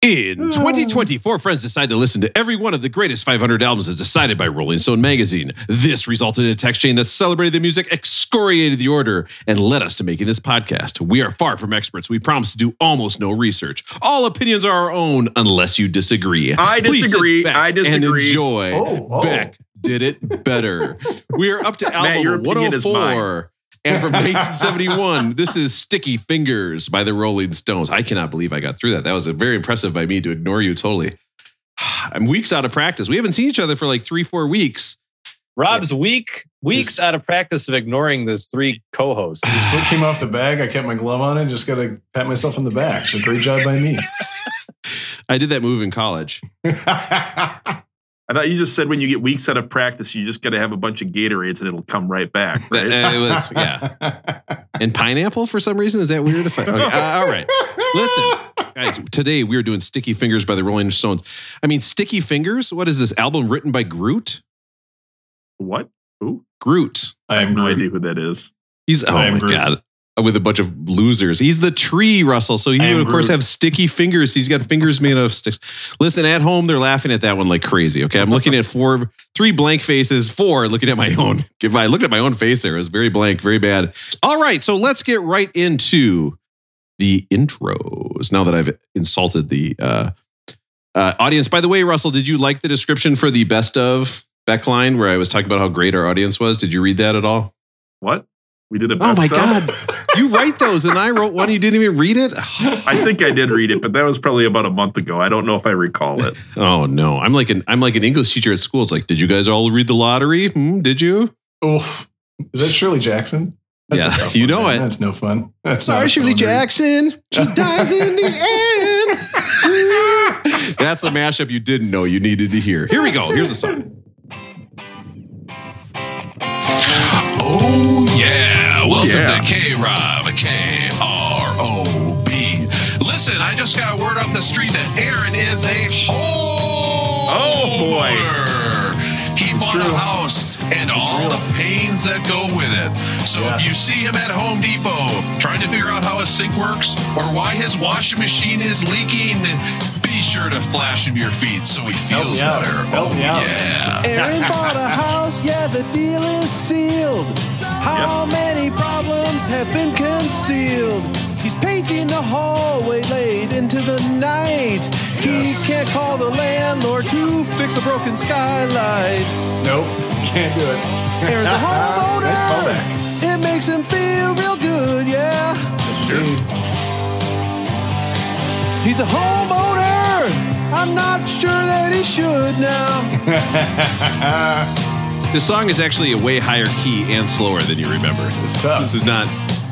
In hmm. 2020, four friends decided to listen to every one of the greatest 500 albums as decided by Rolling Stone magazine. This resulted in a text chain that celebrated the music, excoriated the order, and led us to making this podcast. We are far from experts. We promise to do almost no research. All opinions are our own unless you disagree. I Please sit disagree. back I disagree. And enjoy. Oh, oh. Beck did it better. we are up to Matt, your album opinion is mine. 104. And from 1971, this is Sticky Fingers by the Rolling Stones. I cannot believe I got through that. That was very impressive by me to ignore you totally. I'm weeks out of practice. We haven't seen each other for like three, four weeks. Rob's week weeks This- out of practice of ignoring those three co-hosts. His foot came off the bag. I kept my glove on it. Just got to pat myself on the back. So great job by me. I did that move in college. I thought you just said when you get weeks out of practice, you just got to have a bunch of Gatorades and it'll come right back, right? it was, yeah. And pineapple for some reason? Is that weird? If I, okay, uh, all right. Listen, guys, today we are doing Sticky Fingers by the Rolling Stones. I mean, Sticky Fingers? What is this album written by Groot? what? Who? Groot. I I have no Groot. idea who that is. He's oh my Groot. god, with a bunch of losers. He's the tree, Russell. So he would of course Groot. have sticky fingers. He's got fingers made out of sticks. Listen, at home they're laughing at that one like crazy. Okay, I'm looking at four, three blank faces. Four looking at my own. If I looked at my own face, there it was very blank, very bad. All right, so let's get right into the intros. Now that I've insulted the uh, uh, audience. By the way, Russell, did you like the description for the best of Beckline where I was talking about how great our audience was? Did you read that at all? What? We did a Oh my of? god. You write those and I wrote one you didn't even read it? I think I did read it, but that was probably about a month ago. I don't know if I recall it. Oh no. I'm like an I'm like an English teacher at school. It's like, did you guys all read the lottery? Hmm, did you? Oof. Is that Shirley Jackson? Yeah, a tough you one, know man. it. That's no fun. That's not Sorry, a Shirley fun read. Jackson. She dies in the end. That's the mashup you didn't know you needed to hear. Here we go. Here's the song. Oh yeah. Welcome Yeah. to K Rob, K R O B. Listen, I just got word off the street that Aaron is a whole Oh, boy. He It's bought true. a house and all real. the pains that go with it. So if you see him at Home Depot trying to figure out how his sink works or why his washing machine is leaking, then be sure to flash him your feet so he Help feels me out. better. Help oh, me out. Yeah. Aaron bought a house, yeah, the deal is sealed. How many problems have been concealed? He's painting the hallway late into the night. He Yes. can't call the landlord to fix the broken skylight. Nope. Can't do it. Aaron's a homeowner. nice callback. It makes him feel real good, yeah. Yes, indeed. He's a homeowner. I'm not sure that he should now. This song is actually a way higher key and slower than you remember. It's tough. This is not,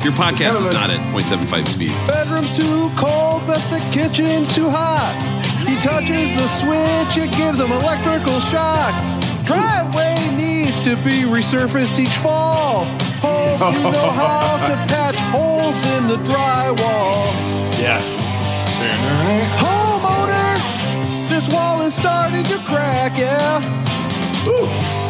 your podcast kind of is not at 0.75 speed. Bedroom's too cold, but the kitchen's too hot. He touches the switch, it gives him electrical shock. Driveway needs to be resurfaced each fall. Hope you know how to patch holes in the drywall. Yes. Homeowner, this wall is starting to crack, yeah. Homeowner,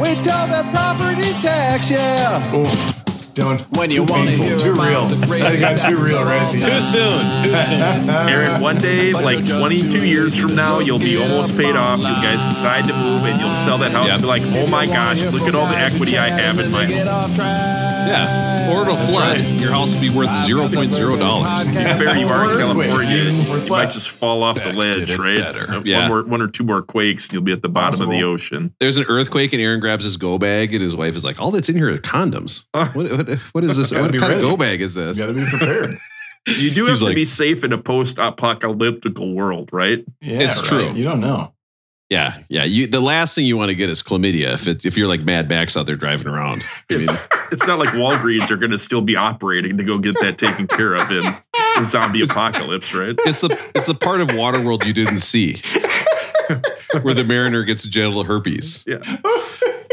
wait till that property tax, yeah. Oof. Don't. When too you wanna painful, hear Too real. the greatest That got too real right at the Too end. soon. Too soon. Aaron, one day, like 22 years from now, you'll be almost paid off. You guys decide to move and you'll sell that house and be like, oh my gosh, look at all the equity I have in my home. Yeah. Or it'll flood. Your house will be worth $0.0. To be fair, you are in Or. California. Worth You might just fall off the ledge, right? Yeah. One, more, one or two more quakes and you'll be at the bottom of the ocean. There's an earthquake and Aaron grabs his go bag and his wife is like, all that's in here are condoms. Uh. What, what, what is this? Gotta What kind ready. of go bag is this? You got to be prepared. You do have He's to like- be safe in a post-apocalyptic world, right? Yeah, It's right. true. You don't know. Yeah, yeah. You the last thing you want to get is chlamydia if it, if you're like Mad Max out there driving around. I It's, mean, it's not like Walgreens are going to still be operating to go get that taken care of in the zombie apocalypse, right? it's the it's the part of Waterworld you didn't see, where the mariner gets genital herpes. Yeah.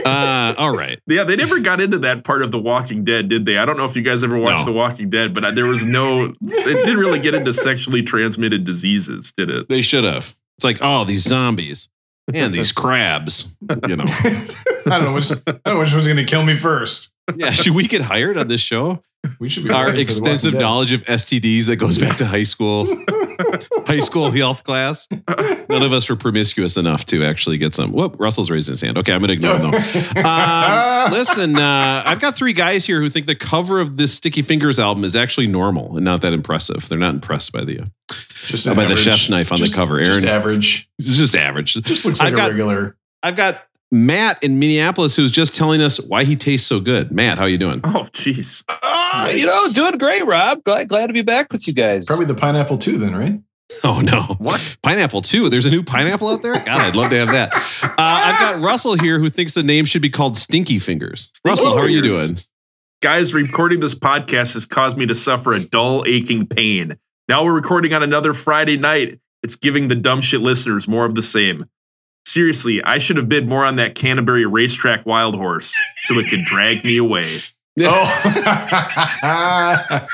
Uh, all right. Yeah, they never got into that part of The Walking Dead, did they? I don't know if you guys ever watched No. The Walking Dead, but there was no, it didn't really get into sexually transmitted diseases, did it? They should have. It's like, oh, these zombies and these crabs. You know. I don't know which. I don't know which one's going to kill me first. Yeah. Should we get hired on this show? We should be Our ready for The Walking extensive knowledge of STDs that goes back to high school, high school health class. None of us were promiscuous enough to actually get some. Whoop, Russell's raising his hand. Okay, I'm going to ignore him though. Um, listen, uh, I've got three guys here who think the cover of this Sticky Fingers album is actually normal and not that impressive. They're not impressed by the. Uh, Just by an the chef's knife on the just- cover, Just Aaron. average. it's just average. Just looks like I've a got- regular. I've got Matt in Minneapolis who's just telling us why he tastes so good. Matt, how you doing? Oh, jeez. Uh, you know, doing great, Rob. Glad, glad to be back with you guys. Probably the pineapple too, then, right? Oh no! What? Pineapple too? There's a new pineapple out there. God, I'd love to have that. Uh, I've got Russell here who thinks the name should be called Stinky Fingers. Russell, how are you doing? Guys, recording this podcast has caused me to suffer a dull, aching pain. Now we're recording on another Friday night. It's giving the dumb shit listeners more of the same. Seriously, I should have bid more on that Canterbury racetrack wild horse so it could drag me away. Oh.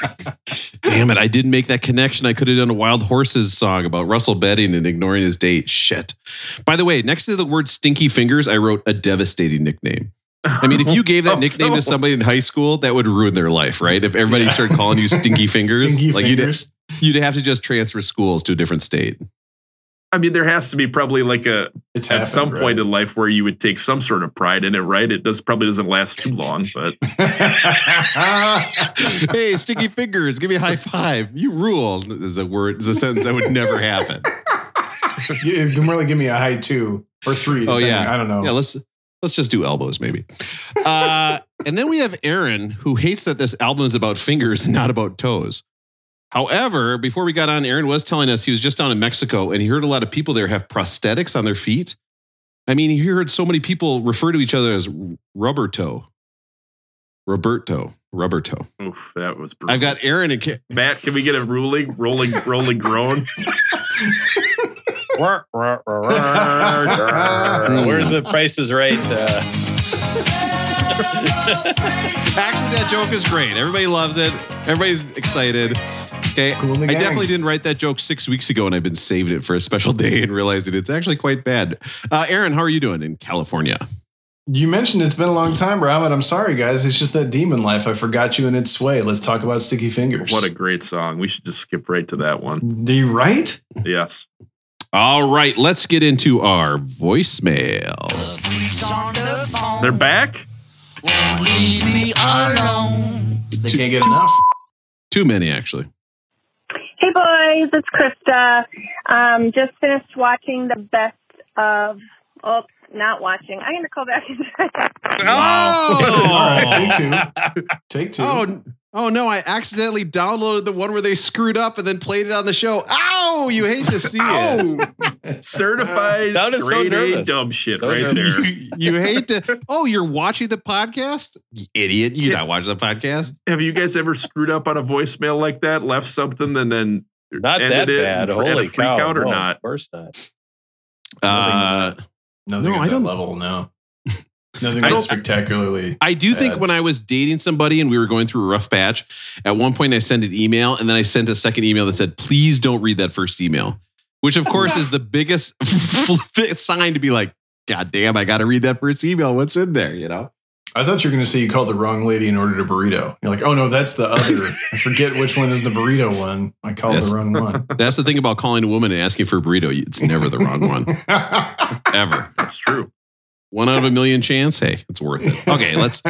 Damn it! I didn't make that connection. I could have done a Wild Horses song about Russell betting and ignoring his date. Shit. By the way, next to the word Stinky Fingers, I wrote a devastating nickname. I mean, if you gave that How oh, nickname to somebody in high school, that would ruin their life, right? If everybody Yeah. started calling you Stinky Fingers, Stinky like you'd you'd have to just transfer schools to a different state. I mean, there has to be probably like a It's at happened, some right? point in life where you would take some sort of pride in it, right? It does probably doesn't last too long, but hey, Sticky Fingers, give me a high five. You rule is a word, is a sentence that would never happen. you you can really give me a high two or three. Oh, yeah. I don't know. Yeah, let's let's just do elbows, maybe. Uh, and then we have Aaron, who hates that this album is about fingers, not about toes. However, before we got on, Aaron was telling us he was just down in Mexico and he heard a lot of people there have prosthetics on their feet. I mean, he heard so many people refer to each other as rubber toe. Roberto, rubber toe. oof, that was brutal. I've got Aaron and Ca- Matt, can we get a ruling, rolling, rolling groan? Where's the prices right? Uh, Actually, that joke is great. Everybody loves it. Everybody's excited. Okay. Cool I definitely didn't write that joke six weeks ago, and I've been saving it for a special day and realizing it's actually quite bad. Uh, Aaron, how are you doing in California? You mentioned it's been a long time, Rob, and I'm sorry, guys. It's just that demon life. I forgot you in its sway. Let's talk about Sticky Fingers. What a great song. We should just skip right to that one. Do you right? Yes. All right, let's get into our voicemail. They're back? They can't get enough. Too many, actually. Hey boys, it's Krista. Um, just finished watching the best of. Oops, not watching. I'm gonna call back and try that. Oh, take two. Take two. oh, oh no! I accidentally downloaded the one where they screwed up and then played it on the show. Ow! You hate to see it. Certified Sounded so grade A dumb shit So right nervous. there. you, you hate to. Oh, you're watching the podcast, you idiot! You're Yeah. not watching the podcast. Have you guys ever screwed up on a voicemail like that? Left something and then not ended that it bad. and Holy freak cow! out or no, not? Of course not. Uh, Nothing no, at I that don't- level, no. Nothing I that's don't- spectacularly. I do think when I was dating somebody and we were going through a rough patch, at one point I sent an email and then I sent a second email that said, please don't read that first email, which of course is the biggest sign to be like, God damn, I got to read that first email. What's in there? You know? I thought you were going to say you called the wrong lady and ordered a burrito. You're like, oh no, that's the other. I forget which one is the burrito one. I called Yes. the wrong one. That's the thing about calling a woman and asking for a burrito. It's never the wrong one, ever. That's true. One out of a million chance. Hey, it's worth it. Okay, let's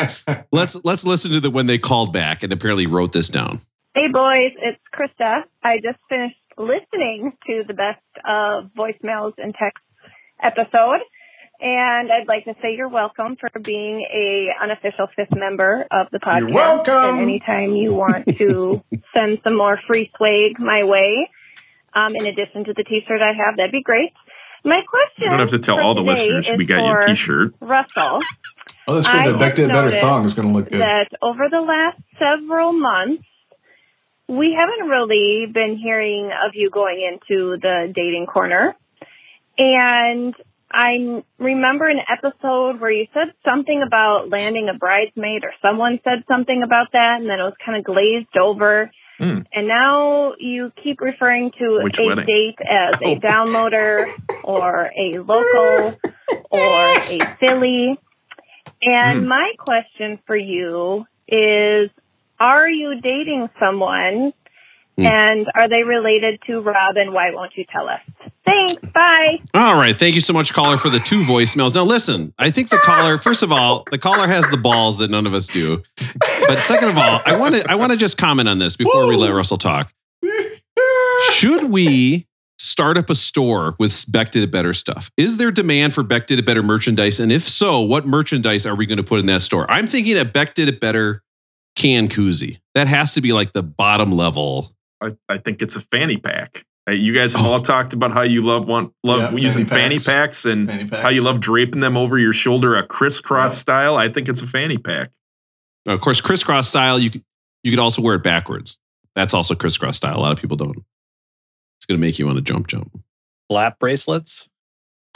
let's let's listen to the when they called back and apparently wrote this down. Hey boys, it's Krista. I just finished listening to the best of voicemails and texts episode, and I'd like to say you're welcome for being a unofficial fifth member of the podcast. You're welcome. And anytime you want to send some more free swag my way, um, in addition to the T-shirt I have, that'd be great. My question. You don't have to tell all the listeners we got you a for t shirt. Russell. Oh, that's I good. That Beck Did have Better noticed thong is going to look good. that over the last several months, we haven't really been hearing of you going into the dating corner. And I remember an episode where you said something about landing a bridesmaid, or someone said something about that, and then it was kind of glazed over. Hmm. And now you keep referring to Which a wedding? date as a Oh. downloader or a local or a Philly. And Hmm. my question for you is are you dating someone? Hmm. And are they related to Rob? And why won't you tell us? Thanks. Bye. All right. Thank you so much, caller, for the two voicemails. Now, listen, I think the caller, first of all, the caller has the balls that none of us do. But second of all, I want to I want to just comment on this before we let Russell talk. Should we start up a store with Beck did it better stuff? Is there demand for Beck did it better merchandise? And if so, what merchandise are we going to put in that store? I'm thinking that Beck did it better can koozie. That has to be like the bottom level. I, I think it's a fanny pack. You guys have oh. all talked about how you love want love Yeah, using fanny fanny packs. packs, and Fanny packs. how you love draping them over your shoulder a crisscross Yeah. style. I think it's a fanny pack. Now, of course, crisscross style. You could you could also wear it backwards. That's also crisscross style. A lot of people don't. It's going to make you want to jump, jump. Lap bracelets.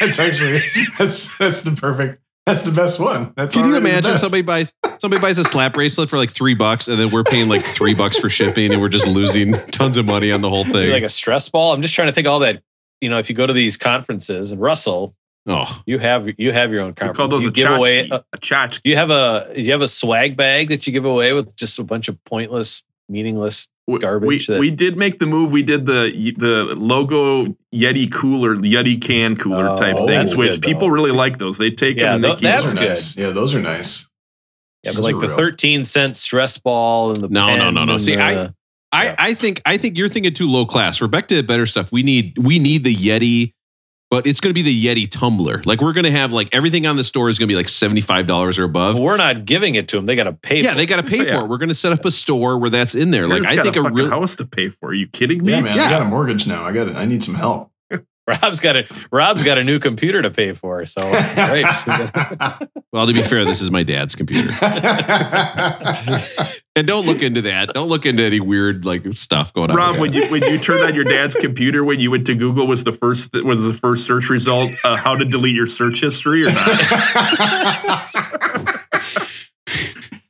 That's actually that's that's the perfect. That's the best one. That's Can you imagine somebody buys somebody buys a slap bracelet for like three bucks, and then we're paying like three bucks for shipping, and we're just losing tons of money on the whole thing? Like a stress ball. I'm just trying to think all that. You know, if you go to these conferences, and Russell, oh, you have you have your own We conference. call those you a give away. tchotchke. A tchotchke. do you have a do you have a swag bag that you give away with just a bunch of pointless, meaningless? We- garbage We, that- we did make the move. We did the the logo Yeti cooler, Yeti can cooler Oh, type that's things, which good, people though. really like those. They take Yeah, them and they tho- keep that's them. good. nice. Yeah, those are nice. Yeah, but like the real. 13 cent stress ball and the No, no, pen no, no. and See, I- the- I, Yeah. I think I think you're thinking too low class. Rebecca did better stuff. We need we need the Yeti, but it's going to be the Yeti tumbler. Like we're going to have like everything on the store is going to be like seventy five dollars or above. we're not giving it to them. They got to pay. Yeah, for they got to pay Yeah. for it. We're going to set up a store where that's in there. Like Aaron's I got think a a fucking real house to pay for. Are you kidding me? Yeah, man. Yeah. I got a mortgage now. I got it. I need some help. Rob's got a Rob's got a new computer to pay for. So well. To be fair, this is my dad's computer, and don't look into that. Don't look into any weird like stuff going on. Rob, when you when you turned on your dad's computer when you went to Google, was the first was the first search result uh, how to delete your search history or not?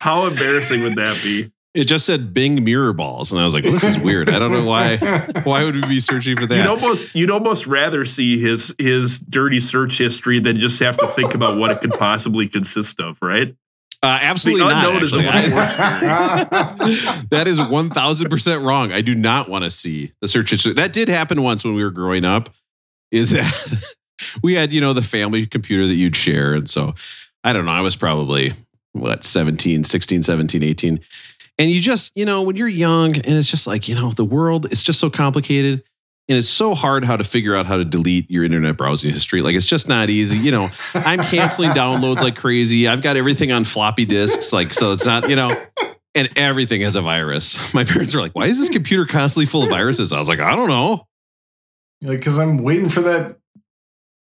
how embarrassing would that be? It just said Bing mirror balls, and I was like, this is weird. I don't know why. Why would we be searching for that? You'd almost you'd almost rather see his his dirty search history than just have to think about what it could possibly consist of, right? uh, absolutely the not. is that is 1000% wrong. I do not want to see the search history. That did happen once when we were growing up. Is that we had, you know, the family computer that you'd share. And so I don't know, I was probably what, 17, 16, 17, 18. And you just, you know, when you're young and it's just like, you know, the world is just so complicated and it's so hard how to figure out how to delete your internet browsing history. Like it's just not easy. You know, I'm canceling downloads like crazy. I've got everything on floppy disks. Like, so it's not, you know, and everything has a virus. My parents are like, why is this computer constantly full of viruses? I was like, I don't know. like, because I'm waiting for that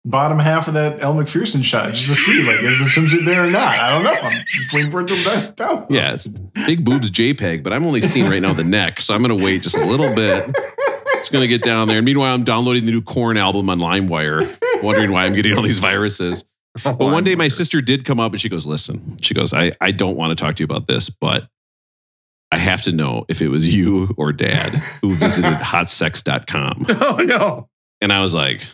bottom half of that Elle Macpherson shot just to see, like, is the swimsuit there or not? I don't know. I'm just waiting for it to die down. Yeah, it's big boobs JPEG, but I'm only seeing right now the neck. So I'm going to wait just a little bit. It's going to get down there. And meanwhile, I'm downloading the new Korn album on LimeWire, wondering why I'm getting all these viruses. But one day my sister did come up and she goes, Listen, she goes, I, I don't want to talk to you about this, but I have to know if it was you or dad who visited hotsex.com. Oh no. And I was like,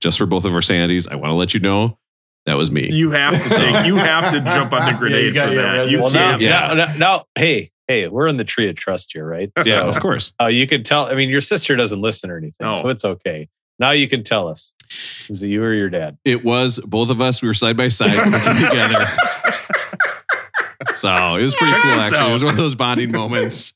just for both of our sanities, I want to let you know that was me. You have to take, you have to jump on the Yeah, grenade you got for that. red You Well, now, can't. Yeah. now, now, now, hey, hey, we're in the tree of trust here, right? yeah, of course. uh, you can tell. I mean, your sister doesn't listen or anything, No. so it's okay. Now you can tell us. Is it you or your dad? It was both of us. We were side by side working together. So it was pretty Check cool, this actually. It was one of those bonding moments.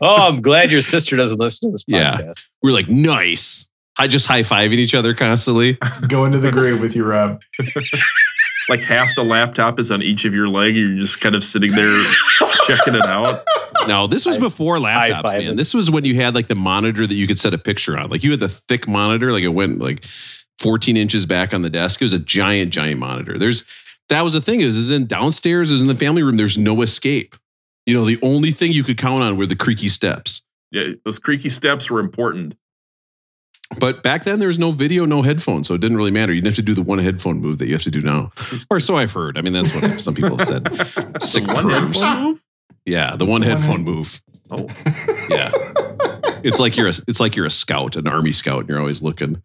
Oh, I'm glad your sister doesn't listen to this podcast. Yeah. We're like, nice. I just high fiving each other constantly. Go into the grave with you, Rob. Like half the laptop is on each of your leg. You're just kind of sitting there checking it out. No, this was High- before laptops, high-fiving. man. This was when you had like the monitor that you could set a picture on. Like you had the thick monitor, like it went like 14 inches back on the desk. It was a giant, giant monitor. There's that was the thing is, is in downstairs, is in the family room. There's no escape. You know, the only thing you could count on were the creaky steps. Yeah, those creaky steps were important. But back then, there was no video, no headphones, so it didn't really matter. You didn't have to do the one headphone move that you have to do now, or so I've heard. I mean, that's what some people have said. Sick The one headphone move. Yeah, the one the one headphone head- move. Oh, Yeah, it's like you're a it's like you're a scout, an army scout, and you're always looking.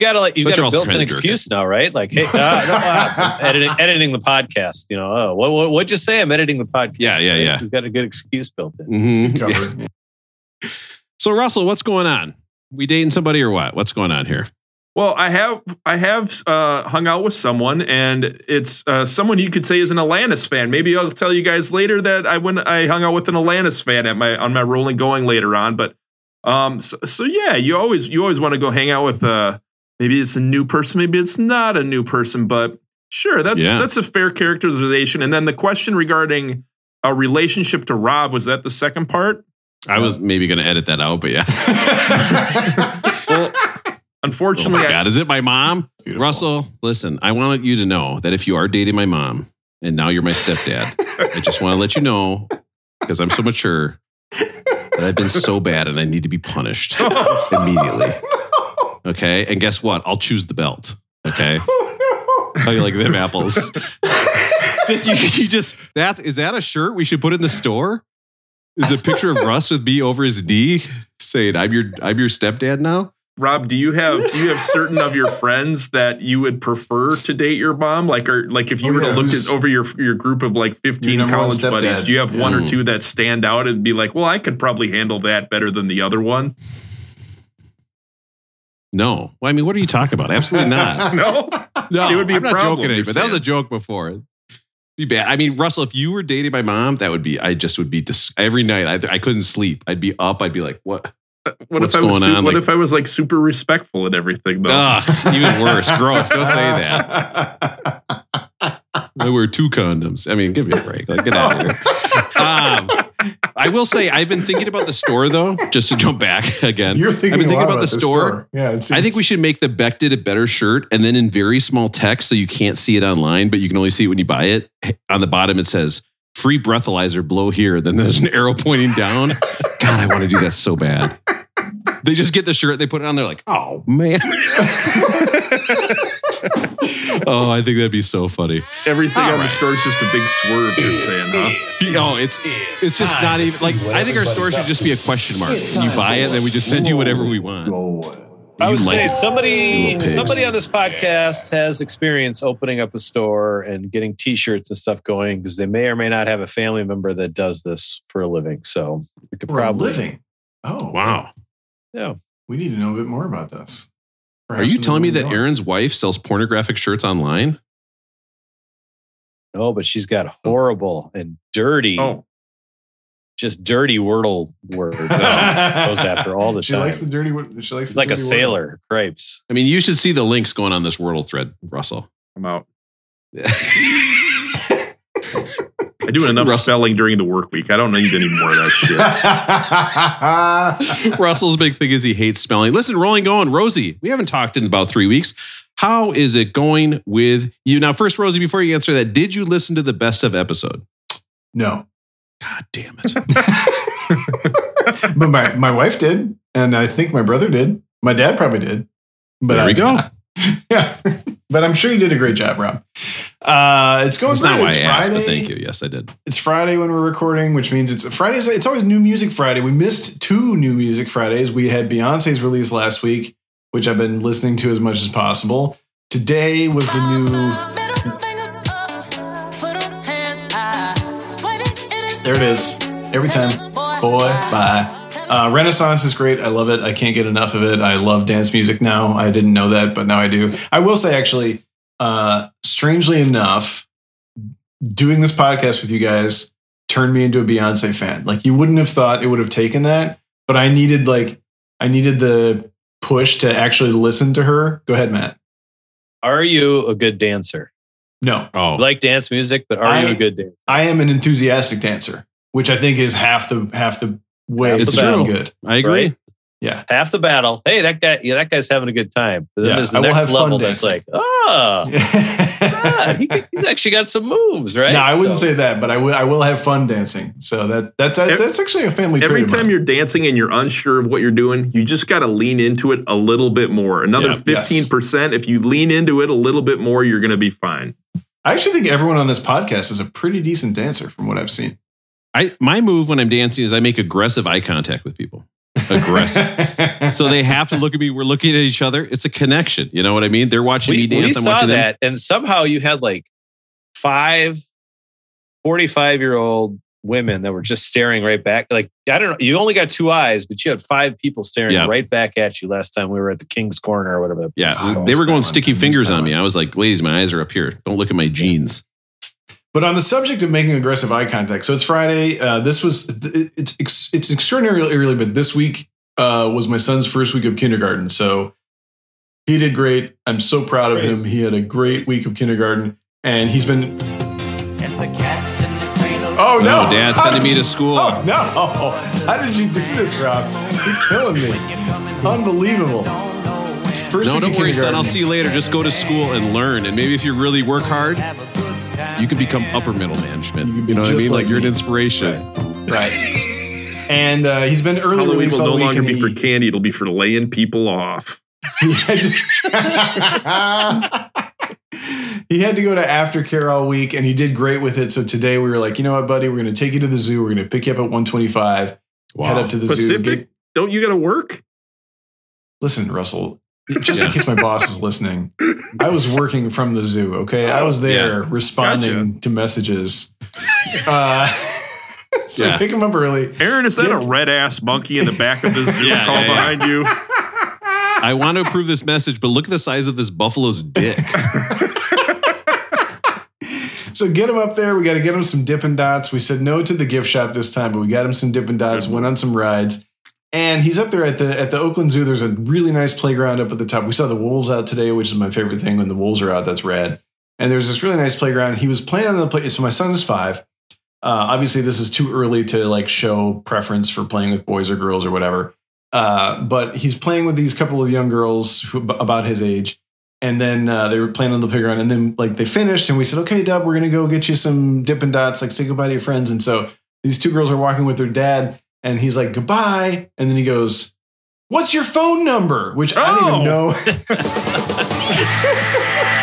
You got to like you But got you're a built-in trying to excuse now, right? Like, hey, uh, no, uh, I'm editing editing the podcast. You know, oh, what, what what'd you say? I'm editing the podcast. Yeah, yeah, yeah. You've got a good excuse built in. Mhm. Yeah. So Russell, what's going on? We dating somebody or what? What's going on here? Well, I have I have uh, hung out with someone, and it's uh, someone you could say is an Alanis fan. Maybe I'll tell you guys later that I went I hung out with an Alanis fan at my on my rolling going later on. But um, so, so yeah, you always you always want to go hang out with uh maybe it's a new person, maybe it's not a new person, but sure, that's Yeah. that's a fair characterization. And then the question regarding a relationship to Rob was that the second part? I was uh, maybe going to edit that out, but yeah. Well, Oh unfortunately, I- God, is it my mom? Beautiful. Russell, listen, I want you to know that if you are dating my mom and now you're my stepdad, I just want to let you know because I'm so mature that I've been so bad and I need to be punished immediately. Oh, okay. And guess what? I'll choose the belt. Okay. Oh, How you like them apples? just you, you just that is that a shirt we should put in the store? Is a picture of Russ with B over his knee saying I'm your I'm your stepdad now? Rob, do you have do you have certain of your friends that you would prefer to date your mom? Like, or like if you Oh, were yeah, to look at over your your group of like fifteen college buddies, do you have one or Mm. two that stand out and be like, well, I could probably handle that better than the other one? No. Well, I mean, what are you talking about? Absolutely not. No, No, It would be a I'm not joking at but that was a joke before. Be bad. I mean, Russell, if you were dating my mom, that would be. I just would be dis- every night. I, I couldn't sleep. I'd be up. I'd be like, what? what What's if I was su- what Like- if I was like super respectful and everything though? Ugh, even worse. Gross. Don't say that. I wear two condoms. I mean, give me a break. Like, get out of here. Um, I will say, I've been thinking about the store though. Just to jump back again, You're thinking, I've been thinking lot about the this store. Yeah, it's, I think we should make the Beck did a better shirt and then in very small text so you can't see it online, but you can only see it when you buy it. On the bottom, it says free breathalyzer blow here. Then there's an arrow pointing down. God, I want to do that so bad. They just get the shirt, they put it on, they're like, oh man. oh, I think that'd be so funny. Everything All on the right. store is just a big swerve. You're saying, huh? Oh, it's it's just not even like I think our store should just be a question mark. And you buy it, then we just send you whatever we want. I would like say it. Somebody somebody on this podcast has experience opening up a store and getting T-shirts and stuff going because they may or may not have a family member that does this for a living. So we could for a probably living. Oh, Wow. yeah. We need to know a bit more about this. Are you telling me that moving on. Aaron's wife sells pornographic shirts online? No, but she's got oh. horrible and dirty, Oh, just dirty wordle words that she goes after all the she time. likes the dirty. wo- She likes the like a dirty word. sailor, crepes. I mean, you should see the links going on this Wordle thread, Russell. I'm out. I do enough Russ- spelling during the work week. I don't need any more of that shit. Russell's big thing is he hates spelling. Listen, rolling going, Rosie. We haven't talked in about three weeks. How is it going with you? Now, first, Rosie, before you answer that, did you listen to the best of episode? no, God damn it. but my my wife did, and I think my brother did. My dad probably did. But there we did go. Not. Yeah, but I'm sure you did a great job, Rob. Uh, it's going That's not great. why I It's asked, but Friday. thank you. Yes, I did. It's Friday when we're recording, which means it's Fridays. It's always New Music Friday. We missed two New Music Fridays. We had Beyonce's release last week, which I've been listening to as much as possible. Today was the new. There it is. Every time. Boy, bye. Uh, Renaissance is great. I love it. I can't get enough of it. I love dance music now. I didn't know that, but now I do. I will say, actually, uh, strangely enough, doing this podcast with you guys turned me into a Beyonce fan. Like you wouldn't have thought it would have taken that, but I needed like I needed the push to actually listen to her. Go ahead, Matt. Are you a good dancer? No, Oh, You like dance music, but are you a good dancer? I am an enthusiastic dancer, which I think is half the half the way Half to the being battle. good. I agree. Yeah. Yeah. Half the battle. Hey, that guy, yeah, that guy's having a good time. But then Yeah, there's the I will next have fun level that's dancing. like, oh, God, he, he's actually got some moves, right? No, I wouldn't So- say that, but I will. I will have fun dancing. So that that's that's actually a family. Every trait of time you're dancing and you're unsure of what you're doing, you just got to lean into it a little bit more. Another Yeah. 15%. If you lean into it a little bit more, you're going to be fine. I actually think everyone on this podcast is a pretty decent dancer, from what I've seen. I my move when I'm dancing is I make aggressive eye contact with people. aggressive. so they have to look at me. We're looking at each other. It's a connection. You know what I mean? They're watching we, me dance. we I'm saw watching them. that, and somehow you had like five 45 year old women that were just staring right back. Like, I don't know, you only got two eyes, but you had five people staring Yeah. right back at you last time we were at the King's Corner or whatever. Yeah, place is I called. they were going sticky fingers on me. I was like, ladies, my eyes are up here. Don't look at my jeans. But on the subject of making aggressive eye contact, so it's Friday. Uh, this was it's ex- it's extraordinarily early, but this week uh, was my son's first week of kindergarten. So he did great. I'm so proud of him. He had a great week of kindergarten, and he's been. And the cats in the cradle. Oh no, No, Dad's How sending did me to school. Oh no! How did you do this, Rob? You're killing me. Unbelievable. First No, week don't of worry, son. I'll see you later. Just go to school and learn. And maybe if you really work hard, you can become upper middle management. You You, can know what I mean? Like, like you're an inspiration. Right. And uh, he's been early Halloween will no longer be he- for candy. It'll be for laying people off. he had to, he had to go to aftercare all week and he did great with it. So today we were like, you know what, buddy, we're going to take you to the zoo. We're going to pick you up at 125, head up to the zoo. Get, Don't you got to work? listen, Russell, just in case my boss is listening, I was working from the zoo. Okay. I was there responding to messages. Uh, so Yeah. pick him up early. Aaron, is that Yeah. a red ass monkey in the back of the zoo Yeah, call yeah, yeah. behind you? I want to approve this message, but look at the size of this buffalo's dick. So get him up there. We got to get him some Dippin' Dots. We said no to the gift shop this time, but we got him some Dippin' Dots. Went on some rides, and he's up there at the at the Oakland Zoo. There's a really nice playground up at the top. We saw the wolves out today, which is my favorite thing. When the wolves are out, that's rad. And there's this really nice playground. He was playing on the play. So my son is five. Uh, obviously, this is too early to like show preference for playing with boys or girls or whatever. Uh, but he's playing with these couple of young girls who, about his age. And then uh, they were playing on the playground, and then like they finished, and we said, "Okay, Dub, we're gonna go get you some Dippin' Dots, like say goodbye to your friends." And so these two girls are walking with their dad, and he's like, "Goodbye," and then he goes, "What's your phone number?" Which I don't even Oh. know.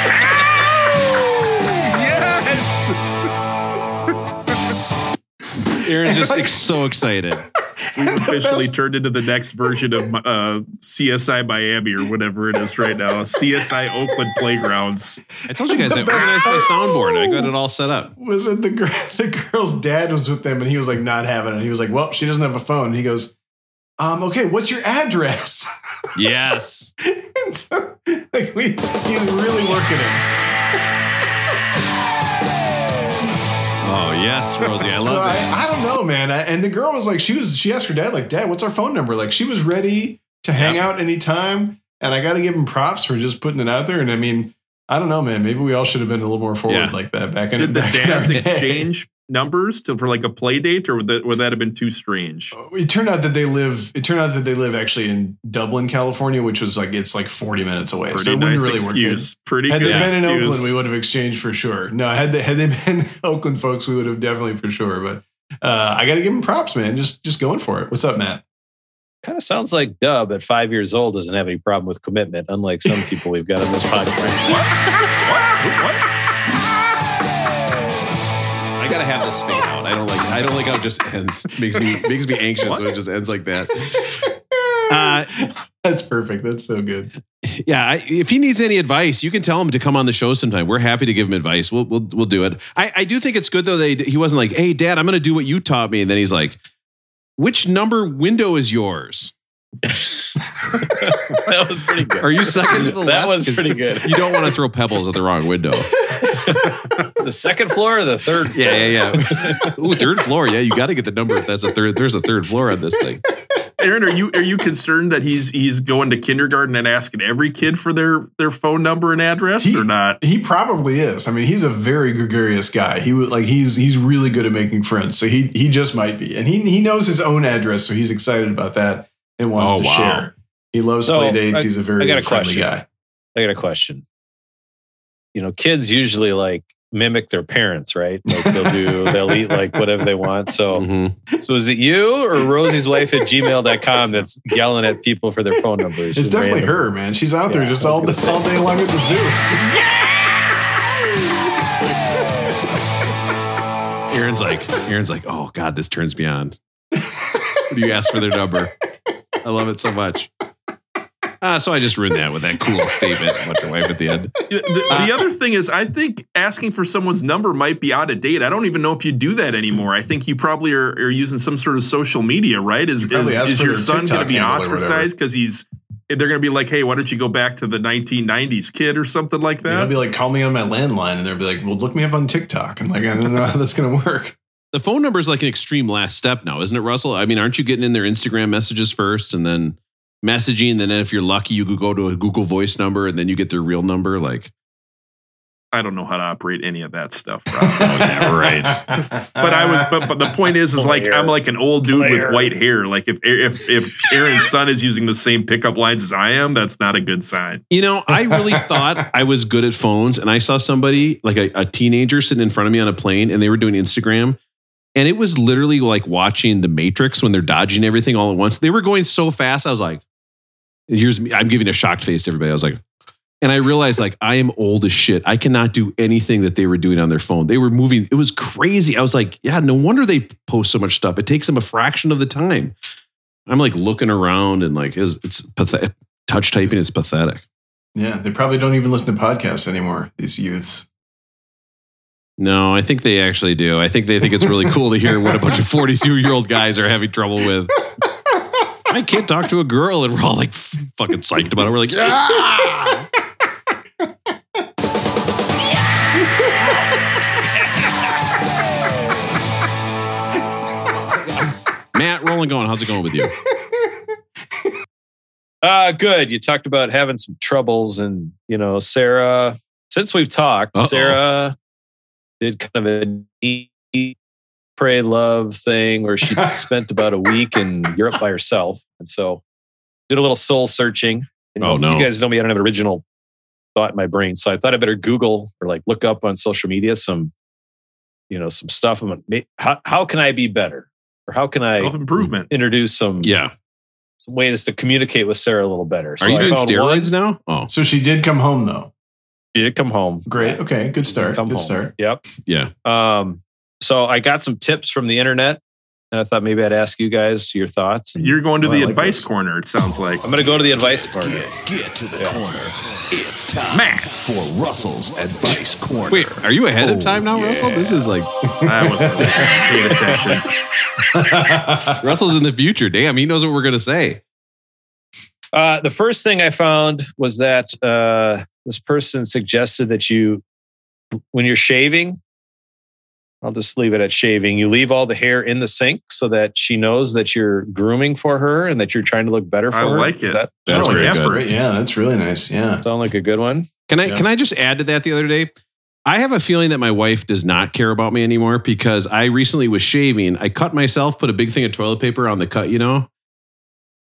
Aaron's just ex- so excited. We've officially turned into the next version of uh, CSI Miami or whatever it is right now. CSI Oakland Playgrounds. I told you guys I The best organized my soundboard. I got it all set up. was it the girl, the girl's dad was with them, and he was like not having it. He was like, "Well, she doesn't have a phone." He goes, "Um, okay, what's your address?" Yes. and so, like we, he's really working it. Oh yes, Rosie. I love it. I, I don't know, man. I, and the girl was like, she was, she asked her dad, like, Dad, what's our phone number? Like, she was ready to hang Yeah. out anytime. And I got to give him props for just putting it out there. And I mean, I don't know, man. Maybe we all should have been a little more forward Yeah. like that back in Did the back in our dads day. exchange numbers to, for like a play date, or would that, would that have been too strange? It turned out that they live. It turned out that they live actually in Dublin, California, which was like it's like forty minutes away. Pretty so it nice wouldn't really work. excuse. Pretty Had good they been in. Oakland, we would have exchanged for sure. No, had they had they been Oakland folks, we would have definitely for sure. But uh, I got to give them props, man. Just just going for it. What's up, Matt? Kind of sounds like Dub at five years old doesn't have any problem with commitment, unlike some people we've got on this podcast. I gotta have this fade out. I don't like. I don't like how it just ends. Makes me makes me anxious when it just ends like that. Uh, That's perfect. That's so good. yeah. I, if he needs any advice, you can tell him to come on the show sometime. We're happy to give him advice. We'll we'll we'll do it. I, I do think it's good though. That he wasn't like, "Hey, Dad, I'm going to do what you taught me," and then he's like, "Which number window is yours? that was pretty good. Are you second to the left?" That was pretty good. You don't want to throw pebbles at the wrong window. The second floor or the third? Floor? Yeah, yeah, yeah. Ooh, third floor. Yeah, you got to get the number if that's a third. There's a third floor on this thing. Aaron, are you are you concerned that he's he's going to kindergarten and asking every kid for their their phone number and address He- or not? He probably is. I mean, he's a very gregarious guy. He would like he's he's really good at making friends. So he he just might be, and he he knows his own address, so he's excited about that and wants Oh, to wow. share. He loves So, play dates. I- he's a very I got a friendly question. guy. I got a question. You know, kids usually like mimic their parents, right? Like they'll do, they'll eat like whatever they want. So, Mhm. so is it you or Rosie's wife at gmail.com that's yelling at people for their phone numbers? It's definitely random? her, man. She's out there just all, gonna all day long at the zoo. Aaron's like, Aaron's like, oh God, this turns me on. What do you ask for their number? I love it so much. Uh, so I just ruined that with that cool statement about your wife at the end. The, the other thing is, I think asking for someone's number might be out of date. I don't even know if you do that anymore. I think you probably are, are using some sort of social media, right? Is, You is, is your son going to be handle or whatever. ostracized because he's? They're going to be like, "Hey, why don't you go back to the 1990s, kid, or something like that? They'll that?" be like, call me on my landline, and they'll be like, well, look me up on TikTok. I'm like, I don't know how that's going to work. The phone number is like an extreme last step now, isn't it, Russell? I mean, aren't you getting in their Instagram messages first and then messaging? And then if you're lucky, you could go to a Google Voice number and then you get their real number. Like, I don't know how to operate any of that stuff. Rob. Oh, yeah, right. but I was, but, but the point is, is like I'm like an old dude with white hair. Like if if if Aaron's son is using the same pickup lines as I am, that's not a good sign. You know, I really thought I was good at phones, and I saw somebody like a, a teenager sitting in front of me on a plane, and they were doing Instagram, and it was literally like watching The Matrix when they're dodging everything all at once. They were going so fast. I was like, "Here's me." I'm giving a shocked face to everybody. I was like, and I realized like I am old as shit. I cannot do anything that they were doing on their phone. They were moving. It was crazy. I was like, yeah, no wonder they post so much stuff. It takes them a fraction of the time. I'm like looking around and like it's, it's pathetic. Touch typing is pathetic. Yeah, they probably don't even listen to podcasts anymore, these youths. No, I think they actually do. I think they think it's really cool to hear what a bunch of 42 year old guys are having trouble with. I can't talk to a girl, and we're all like fucking psyched about it. We're like, yeah. Matt, rolling going. How's it going with you? Uh, good. You talked about having some troubles, and you know, Sarah. Since we've talked, Uh-oh. Sarah did kind of a eat, pray, love thing where she spent about a week in Europe by herself, and so did a little soul searching. Oh, you Oh, no. You guys know me; I don't have an original thought in my brain, so I thought I better Google or like look up on social media some, you know, some stuff. I'm like, how how can I be better, or how can I Self improvement. introduce some Yeah. some ways to communicate with Sarah a little better. Are you I doing steroids one. now? Oh, So she did come home, though. She did come home. Great. Okay. Good start. Come Good home. start. Yep. yeah. Um, so I got some tips from the internet, and I thought maybe I'd ask you guys your thoughts. You're going to Oh, the like advice this. corner. It sounds like I'm going to go to the advice corner. Get to the corner. It's time Matt. for Russell's Advice Corner. Wait, are you ahead of time now, Oh, Russell? This is like I wasn't paying attention. Russell's in the future. Damn, he knows what we're gonna say. Uh, the first thing I found was that uh, this person suggested that you, when you're shaving, I'll just leave it at shaving. You leave all the hair in the sink so that she knows that you're grooming for her and that you're trying to look better for I her. like Does it. that That's Showing very good. effort. Great. Yeah, that's really nice. Yeah. sound like a good one? Can I Yeah. can I just add to that the other day? I have a feeling that my wife does not care about me anymore because I recently was shaving. I cut myself, put a big thing of toilet paper on the cut, you know.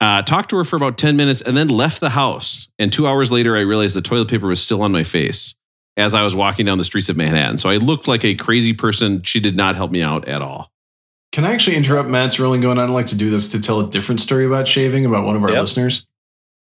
Uh, talked to her for about 10 minutes and then left the house. And two hours later, I realized the toilet paper was still on my face as I was walking down the streets of Manhattan. So I looked like a crazy person. She did not help me out at all. Can I actually interrupt Matt's rolling going? I'd like to do this to tell a different story about shaving about one of our Yep. listeners.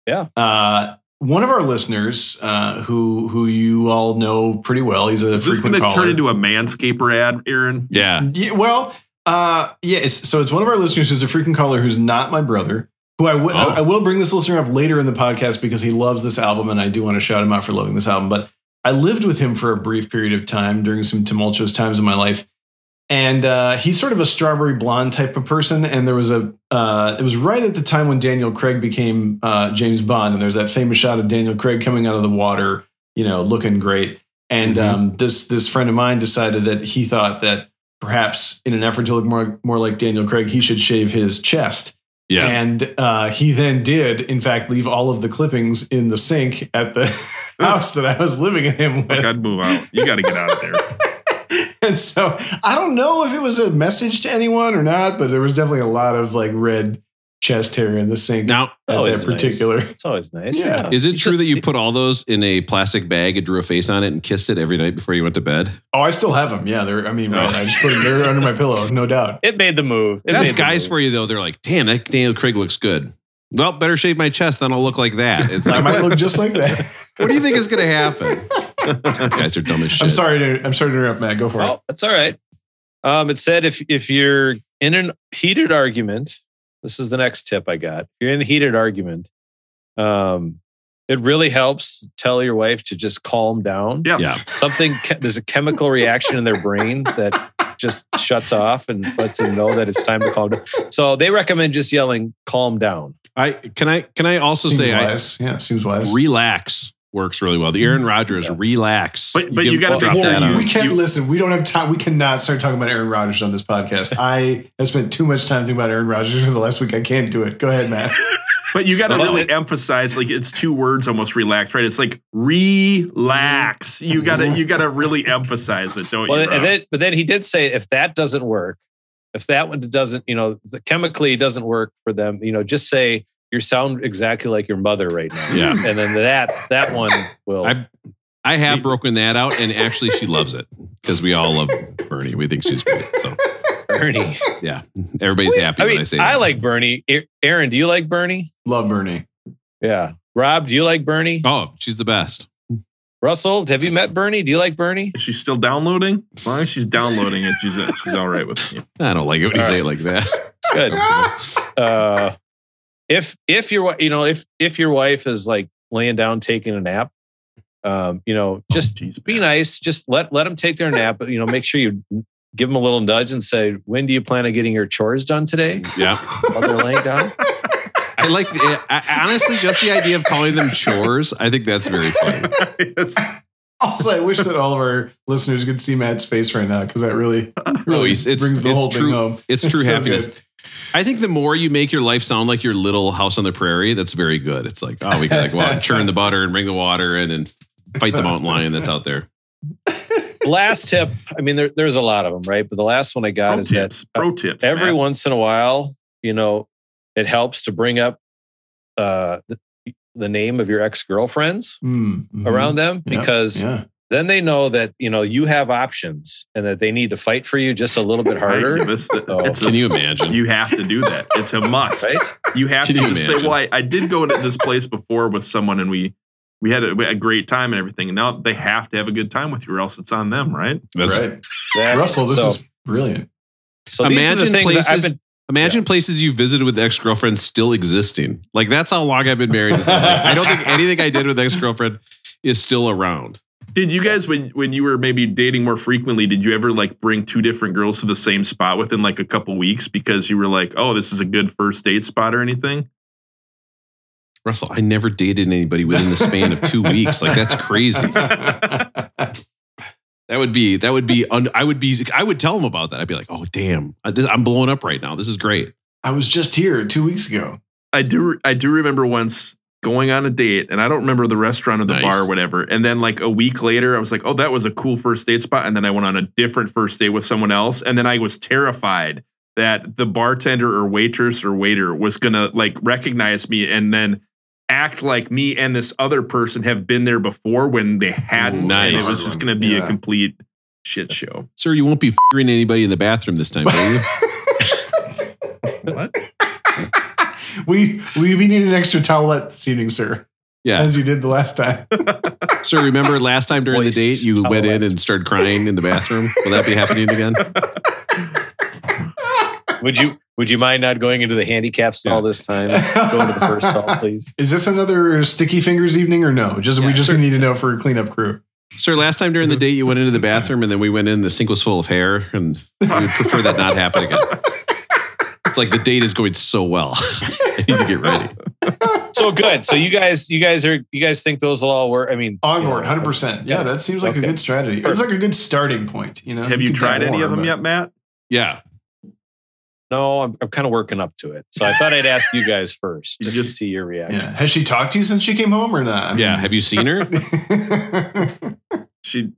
Yeah. Uh, one of our listeners, uh, who who you all know pretty well, he's a Is this gonna caller. turn into a Manscaped ad, Aaron? Yeah. Yeah, well, uh, yeah. It's, so it's one of our listeners who's a frequent caller who's not my brother. Who I wi- Oh. I will bring this listener up later in the podcast because he loves this album, and I do want to shout him out for loving this album. But I lived with him for a brief period of time during some tumultuous times in my life, and uh, he's sort of a strawberry blonde type of person. And there was a uh, it was right at the time when Daniel Craig became uh, James Bond, and there's that famous shot of Daniel Craig coming out of the water, you know, looking great. And Mhm. um, this this friend of mine decided that he thought that perhaps in an effort to look more more like Daniel Craig, he should shave his chest. Yeah. And uh, he then did, in fact, leave all of the clippings in the sink at the house that I was living in him with. Like I'd move out. You got to get out of there. And so I don't know if it was a message to anyone or not, but there was definitely a lot of like red chest hair in the sink now, at Always that nice. particular. It's always nice. Yeah. Yeah. is it You true just- that you put all those in a plastic bag and drew a face on it and kissed it every night before you went to bed? Oh, I still have them. Yeah, they're. I mean, right, I just put them there under my pillow, no doubt. It made the move. It That's guys move. for you though. They're like, damn, that Daniel Craig looks good. Well, better shave my chest, then I'll look like that. It's I might look just like that. what do you think is going to happen? guys are dumb as shit. I'm sorry to. I'm sorry to interrupt, Matt. Go for it. Oh, that's all right. Um, it said if if you're in a heated argument, this is the next tip I got. If you're in a heated argument, um, it really helps tell your wife to just calm down. Yes. Yeah. Something there's a chemical reaction in their brain that just shuts off and lets them know that it's time to calm down. So they recommend just yelling "calm down." I can I can I also seems say I yeah, seems wise. relax works really well. The Aaron mm-hmm. Rodgers relax. But- but you give- gotta drop make that sure on. we can't listen. We don't have time. We cannot start talking about Aaron Rodgers on this podcast. I have spent too much time thinking about Aaron Rodgers for the last week. I can't do it. Go ahead, Matt. But you got to really it- emphasize like it's two words almost relax, right? It's like relax. Mm-hmm. You got to mm-hmm. you got to really emphasize it, don't Well, you? Rob? and then, but then he did say if that doesn't work, if that one doesn't, you know, the chemically doesn't work for them, you know, just say you sound exactly like your mother right now. Yeah. And then that that one will. I I have broken that out, and actually, she loves it because we all love Bernie. We think she's great. So Bernie. yeah, everybody's happy I when mean, I say I that. like Bernie. Aaron, do you like Bernie? Love Bernie. Yeah. Rob, do you like Bernie? Oh, she's the best. Russell, have you met Bernie? Do you like Bernie? Is she still downloading? As long as she's downloading it, she's she's all right with me. I don't like it when you say it like that. Good. uh, if if your you know if if your wife is like laying down taking a nap, um, you know, just Jeez, be nice. Just let let them take their nap, but you know, make sure you give them a little nudge and say, "When do you plan on getting your chores done today?" Yeah, While they're laying down. I like. I, I- honestly, just the idea of calling them chores. I think that's very funny. Yes. Also, I wish that all of our listeners could see Matt's face right now because that really, really it's- it's- brings the it's whole true- thing home. It's true so happiness. good. I think the more you make your life sound like your little house on the prairie, that's very good. It's like, oh, we gotta go out and churn the butter and bring the water in and fight the mountain lion that's out there. Last tip. I mean, there, there's a lot of them, right? But the last one I got Pro is tips. that Pro tips. every Matt. once in a while, you know, it helps to bring up uh, the, the name of your ex girlfriends Mm, mhm. around them Yeah, because yeah. Then they know that you know you have options and that they need to fight for you just a little bit Right? harder, This- it's a- Can you imagine? You have to do that. It's a must. right? You have Can to you just say, imagine? "Well, I, I did go to this place before with someone, and we we had a, we had a great time and everything. And now they have to have a good time with you, or else it's on them, right?" That's, right. That- Russell, this so, is brilliant. so these are the Imagine things that I've places- been. Imagine places you visited with ex girlfriends still existing. Like that's how long I've been married. to somebody. I don't think anything I did with ex girlfriend is still around. Did you guys when when you were maybe dating more frequently, did you ever like bring two different girls to the same spot within like a couple weeks because you were like, "Oh, this is a good first date spot" or anything? Russell, I never dated anybody within the span of two weeks. Like that's crazy. That would be that would be un, I would be I would tell them about that. I'd be like, oh damn, I- this- I'm blowing up right now. This is great. I was just here two weeks ago. I do I do remember once going on a date and I don't remember the restaurant or the Nice. bar or whatever. And then like a week later, I was like, oh, that was a cool first date spot. And then I went on a different first date with someone else. And then I was terrified that the bartender or waitress or waiter was gonna like recognize me and then act like me and this other person have been there before when they hadn't. Ooh, nice. And it was just gonna be Yeah. a complete shit show. Sir, you won't be fing anybody in the bathroom this time, will you? What? We we we need an extra towelette this evening, sir, Yeah. as you did the last time. Sir, remember last time during the date you went in and started crying in the bathroom? Will that be happening again? Would you Would you mind not going into the handicap stall this time? Going to the first stall, please. Is this another sticky fingers evening or no? Just we just sir. need to know for a cleanup crew. Sir, last time during the mm-hmm. date you went into the bathroom and then we went in, the sink was full of hair, and we would prefer that not happen again. It's like the date is going so well. I need to get ready. So good. So you guys, you guys are, you guys think those will all work? I mean, On you board, hundred percent. Yeah, that seems like a good strategy. It's like a good starting point. You know, Have you can tried get any of them but- yet, Matt? Yeah. No, I'm, I'm kind of working up to it. So I thought I'd ask you guys first, You just, to see your reaction. Yeah. Has she talked to you since she came home or not? I Yeah. Have you seen her? She,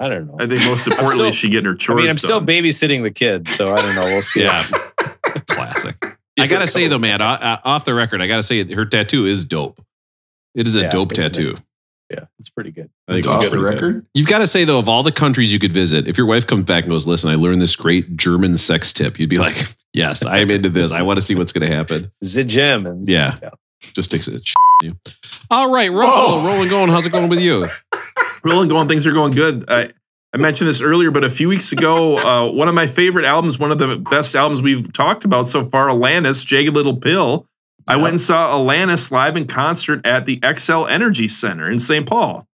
I don't know. I think most importantly, still- she getting her chores. I mean, I'm still babysitting the kids, so I don't know. We'll see. Yeah. Classic. I gotta say though, man, off the record, I gotta say her tattoo is dope. It is a Yeah, dope it's tattoo. Yeah, it's pretty good. I think It's it's off the record. You've got to say though, of all the countries you could visit, if your wife comes back and goes, "Listen, I learned this great German sex tip," you'd be like, "Yes, I'm into this. I want to see what's going to happen." The gym and Yeah. Just takes it. You. All right, Russell, Whoa. rolling, going. How's it going with you? Rolling, going. Things are going good. I I mentioned this earlier, but a few weeks ago, uh, one of my favorite albums, one of the best albums we've talked about so far, Alanis, Jagged Little Pill. I went and saw Alanis live in concert at the Xcel Energy Center in St. Paul.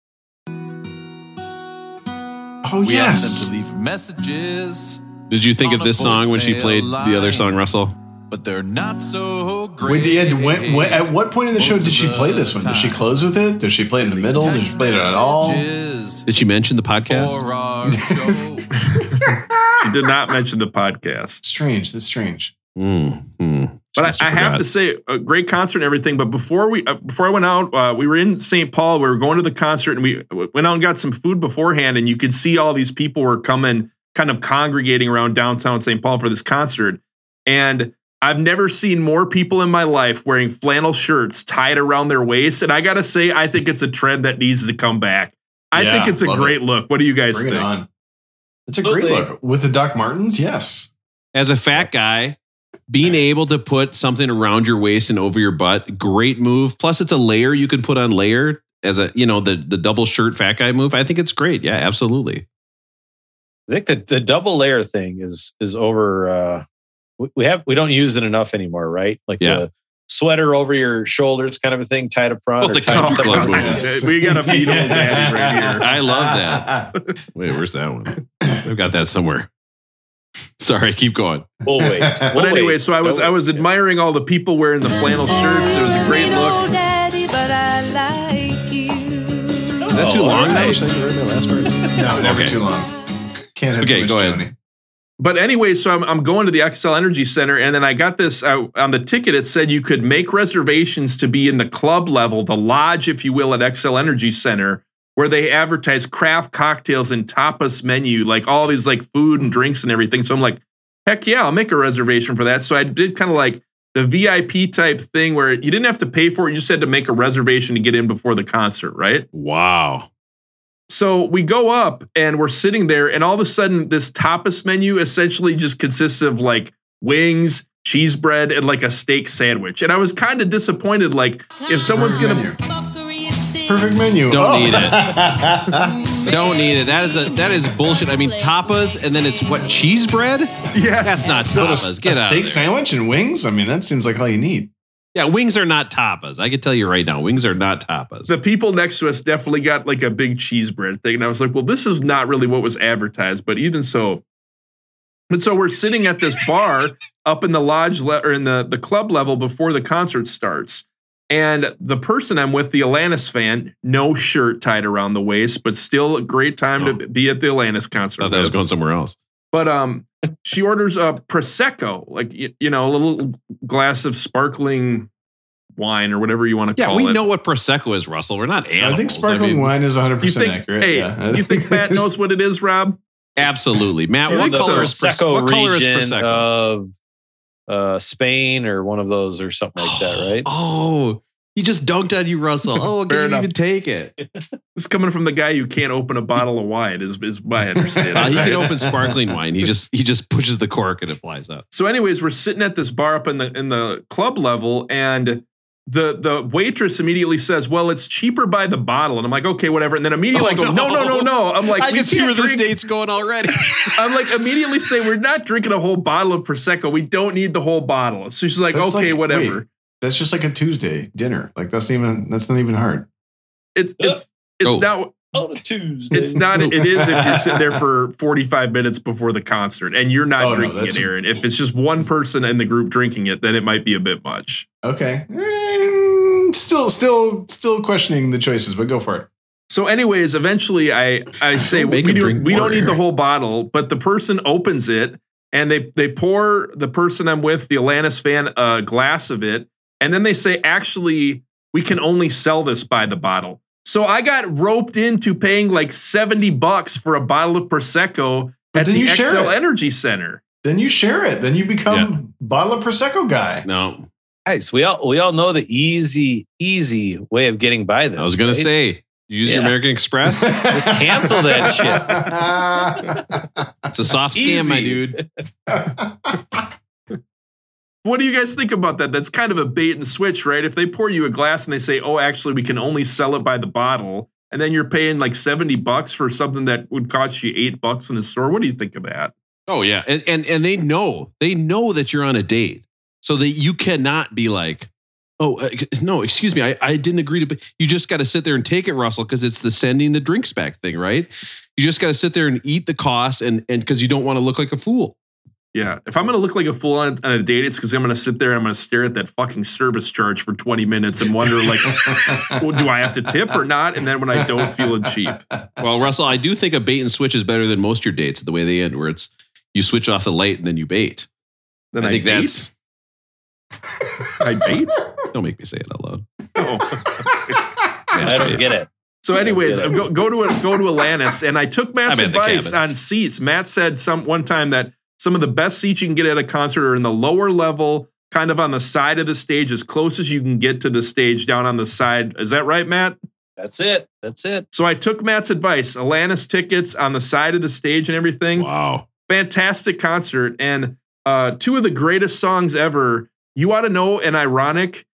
Oh We yes. them to leave messages, Did you think of this song when she played the other song, Russell? but they're not so great. Wait, did, when, when, at what point in the show did she play this one? Did she close with it? Did she play it in the middle? Did she play it at all? Did she mention the podcast? For our show. She did not mention the podcast. Strange. That's strange. Mm, mm. But I, I have to say, a great concert and everything. But before we, uh, before I went out, uh, we were in St. Paul. We were going to the concert, and we went out and got some food beforehand. And you could see all these people were coming, kind of congregating around downtown St. Paul for this concert. And I've never seen more people in my life wearing flannel shirts tied around their waist. And I gotta say, I think it's a trend that needs to come back. I Yeah, think it's a love great look. What do you guys Bring think? it on. It's a great look with the Doc Martens. Yes. As a fat guy, being able to put something around your waist and over your butt, great move. Plus, it's a layer you can put on layer as a, you know, the the double shirt fat guy move. I think it's great. Yeah, absolutely. I think the the double layer thing is is over. Uh, we- we have we don't use it enough anymore, right? Like Yeah. the sweater over your shoulders, kind of a thing, tied up front. Well, or the tied country something club like move. we got a beat old daddy right here. I love that. Wait, where's that one? I've got that somewhere. Sorry, keep going. We'll wait. But We'll anyway, wait. so I was Don't I was wait. admiring all the people wearing the flannel shirts. It was a great look. Is that too Oh, long? all right. though? Should I read that last part? No, never Okay. too long. Can't have Okay, too much go ahead. Tony. But anyway, so I'm, I'm going to the Xcel Energy Center, and then I got this uh, on the ticket. It said you could make reservations to be in the club level, the lodge, if you will, at Xcel Energy Center, where they advertise craft cocktails and tapas menu, like all these like food and drinks and everything. So I'm like, heck yeah, I'll make a reservation for that. So I did kind of like the VIP type thing where you didn't have to pay for it; you just had to make a reservation to get in before the concert, right? Wow. So we go up and we're sitting there, and all of a sudden, this tapas menu essentially just consists of like wings, cheese bread, and like a steak sandwich. And I was kind of disappointed. Like, if someone's gonna, Menu. Perfect menu. Don't Oh. need it. Don't need it. That is a that is bullshit. I mean, tapas and then it's what cheese bread? yes, That's not But a, tapas. a Get out. steak of there. sandwich and wings. I mean, that seems like all you need. Yeah, wings are not tapas. I can tell you right now, wings are not tapas. the people next to us definitely got like a big cheese bread thing. And I was like, well, this is not really what was advertised, but even so. But so we're sitting at this bar up in the lodge le- or in the, the club level before the concert starts. And the person I'm with, the Alanis fan, no shirt tied around the waist, but still a great time Oh. to be at the Alanis concert. I thought that was going somewhere else. But um, she orders a prosecco, like you, you know, a little glass of sparkling wine or whatever you want to Yeah, call it. Yeah, we know what prosecco is, Russell. We're not animals. I think sparkling mean, wine is 100% accurate. Hey, yeah. you think Matt knows what it is, Rob? Absolutely, Matt. What color so. is Prosecco what color is prosecco? of uh, Spain or one of those or something like that, right? Oh, he just dunked on you, Russell. Oh, Fair can you enough. even take it? It's coming from the guy who can't open a bottle of wine, is, is my understanding. Uh, he right? can open sparkling wine. He just he just pushes the cork and it flies out. So, anyways, we're sitting at this bar up in the in the club level, and the the waitress immediately says, "Well, it's cheaper by the bottle," and I'm like, "Okay, whatever." And then immediately I go, "No, no, no, no!" I'm like, I "We can see can't where this date's going already. I'm like immediately say we're not drinking a whole bottle of prosecco. We don't need the whole bottle. So she's like, That's okay, like- whatever. wait. That's just like a Tuesday dinner. Like that's not even that's not even hard. It's it's it's Oh. not On a Tuesday. it's not it is if you're sitting there for 45 minutes before the concert and you're not Oh, drinking that's- it, Aaron. If it's just one person in the group drinking it, then it might be a bit much. Okay. Mm, Still still still questioning the choices, but go for it. So, anyways, eventually I I say we, Make him do, we don't need the whole bottle, but the person opens it and they they pour the person I'm with, the Atlantis fan, a glass of it, and then they say, actually, we can only sell this by the bottle. So I got roped into paying like 70 bucks for a bottle of Prosecco But at then the you share Xcel it. Energy Center. Then you share it. Then you become bottle of prosecco guy. No, Guys, we all we all know the easy easy way of getting by this. I was gonna right? say use your American Express. Just cancel that shit. It's a soft scam, my dude. What do you guys think about that? That's kind of a bait and switch, right? If they pour you a glass and they say, oh, actually, we can only sell it by the bottle, and then you're paying like 70 bucks for something that would cost you eight bucks in the store. What do you think of that? Oh yeah, and and and they know they know that you're on a date, so that you cannot be like, oh uh, no, excuse me, I, I didn't agree to. Be. You just got to sit there and take it, Russell, because it's the sending the drinks back thing, right? You just got to sit there and eat the cost, and and because you don't want to look like a fool. Yeah. If I'm going to look like a fool on, on a date, it's because I'm going to sit there and I'm going to stare at that fucking service charge for 20 minutes and wonder, like, well, do I have to tip or not? And then when I don't, feeling cheap. Well, Russell, I do think a bait and switch is better than most of your dates. The way they end, where it's you switch off the light and then you bait. Then I I, think bait? that's. I bait. Don't make me say it out loud. Oh. I don't get it. So, anyways, Yeah. go, go to a, go to Atlantis, and I took Matt's I'm at the advice on seats. Matt said some one time that some of the best seats you can get at a concert are in the lower level, kind of on the side of the stage, as close as you can get to the stage, down on the side. Is that right, Matt? That's it. That's it. So I took Matt's advice. Alanis tickets on the side of the stage and everything. Wow. Fantastic concert, and uh, two of the greatest songs ever. You ought to know, and ironic.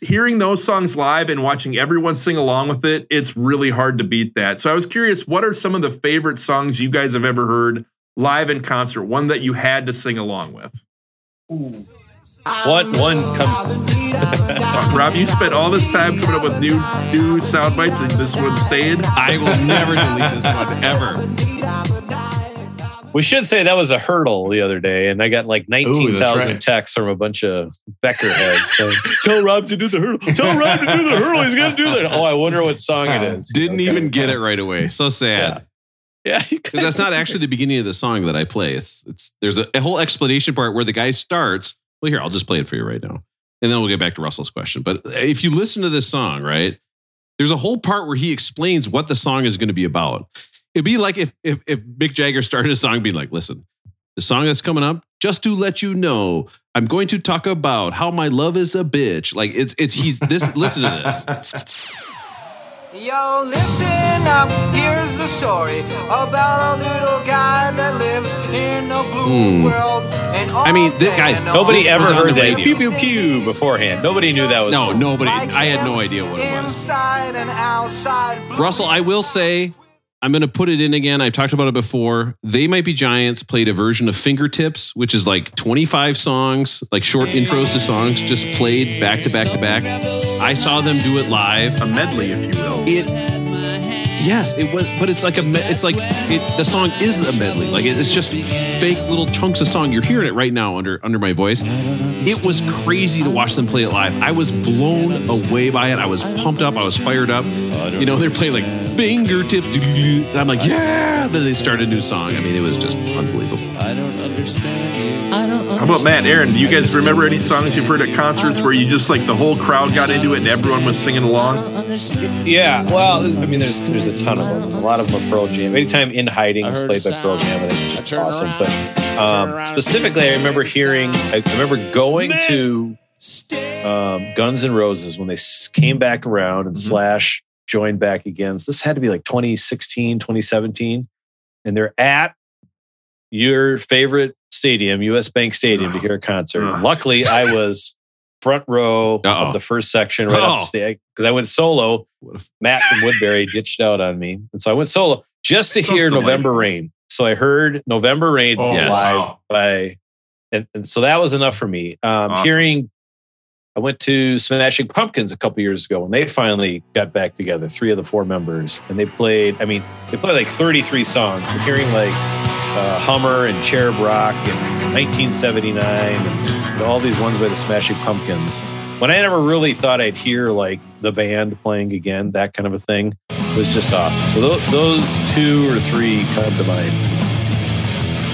Hearing those songs live and watching everyone sing along with it, it's really hard to beat that. So I was curious, what are some of the favorite songs you guys have ever heard live in concert? One that you had to sing along with. One one comes. Rob, you spent all this time coming up with new new sound bites, and this one stayed. I will never delete this one ever. We should say that was a hurdle the other day, and I got like nineteen thousand right. texts from a bunch of Becker heads saying, "Tell Rob to do the hurdle. Tell Rob to do the hurdle. He's gonna do that." Oh, I wonder what song it is. Didn't Okay. even get it right away. So sad. Yeah, Because that's not actually the beginning of the song that I play. It's it's there's a, a whole explanation part where the guy starts. Well, here I'll just play it for you right now, and then we'll get back to Russell's question. But uh, if you listen to this song, right, there's a whole part where he explains what the song is going to be about. It'd be like if if if Mick Jagger started a song, being like, "Listen, the song that's coming up, just to let you know, I'm going to talk about how my love is a bitch." Like it's it's he's this. listen to this. Yo, listen up, here's the story about a little guy that lives in a blue Hmm. world. And I mean, all th- guys, Nobody ever heard that radio. pew pew pew beforehand. Nobody knew that was. No, from- nobody. I had no idea what it was. Inside and outside. Russell, I will say, I'm going to put it in again. I've talked about it before. They Might Be Giants played a version of Fingertips, which is like 25 songs, like short intros to songs, just played back to back to back. I saw them do it live. A medley, if you will. It, yes, it was, but it's like a, me- it's like it, the song is a medley. Like it's just fake little chunks of song. You're hearing it right now under under my voice. It was crazy to watch them play it live. I was blown away by it. I was pumped up. I was fired up. You know, they're playing like fingertip. and I'm like, yeah. Then they start a new song. I mean, it was just unbelievable. I don't understand you. I don't. How about Matt, Aaron? Do you guys remember any songs you've heard at concerts where you just like the whole crowd got into it and everyone was singing along? Yeah, well, I mean, there's there's a ton of them. A lot of them are Pearl Jam. Anytime In Hiding is played by Pearl Jam, I think it's just awesome. But um, specifically, I remember hearing, I remember going to um, Guns N' Roses when they came back around and Slash joined back again. So this had to be like 2016, 2017. And they're at your favorite stadium, US Bank Stadium, to hear a concert. And luckily, I was front row Uh-oh. of the first section right off Oh. the stage because I went solo. What if- Matt from Woodbury ditched out on me. And so I went solo just to hear delightful. November Rain. So I heard November Rain Oh, Yes. live by, and, and so that was enough for me. Um, Awesome. Hearing, I went to Smashing Pumpkins a couple years ago when they finally got back together, three of the four members, and they played, I mean, they played like 33 songs. But hearing like uh, Hummer and Cherub Rock and 1979 and all these ones by the Smashing Pumpkins. When I never really thought I'd hear like the band playing again, that kind of a thing, was just awesome. So tho- those two or three come to mind.